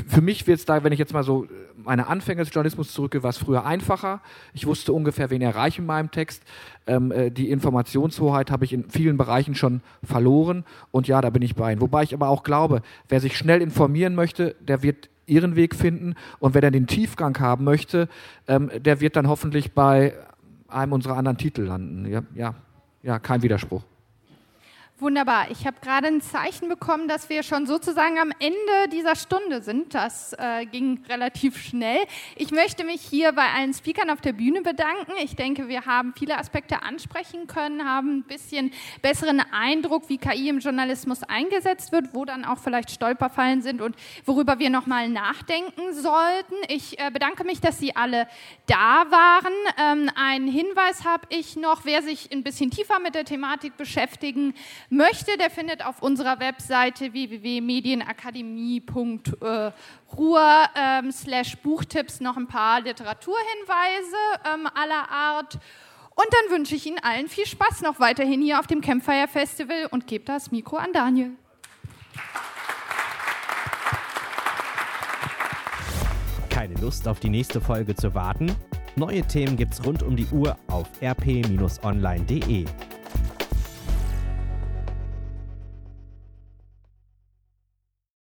Speaker 5: für mich wird es da, wenn ich jetzt mal so meine Anfänge des Journalismus zurückgehe, war es früher einfacher. Ich wusste ungefähr, wen erreiche in meinem Text. Ähm, äh, die Informationshoheit habe ich in vielen Bereichen schon verloren und ja, da bin ich bei Ihnen. Wobei ich aber auch glaube, wer sich schnell informieren möchte, der wird ihren Weg finden. Und wer dann den Tiefgang haben möchte, ähm, der wird dann hoffentlich bei einem unserer anderen Titel landen. Ja, ja, ja kein Widerspruch.
Speaker 2: Wunderbar. Ich habe gerade ein Zeichen bekommen, dass wir schon sozusagen am Ende dieser Stunde sind. Das äh, ging relativ schnell. Ich möchte mich hier bei allen Speakern auf der Bühne bedanken. Ich denke, wir haben viele Aspekte ansprechen können, haben ein bisschen besseren Eindruck, wie KI im Journalismus eingesetzt wird, wo dann auch vielleicht Stolperfallen sind und worüber wir nochmal nachdenken sollten. Ich äh, bedanke mich, dass Sie alle da waren. Ähm, einen Hinweis habe ich noch, wer sich ein bisschen tiefer mit der Thematik beschäftigen möchte, der findet auf unserer Webseite www.medienakademie.ruhr ähm, Buchtipps noch ein paar Literaturhinweise ähm, aller Art. Und dann wünsche ich Ihnen allen viel Spaß noch weiterhin hier auf dem Campfire Festival und gebe das Mikro an Daniel.
Speaker 11: Keine Lust auf die nächste Folge zu warten? Neue Themen gibt's rund um die Uhr auf rp-online.de.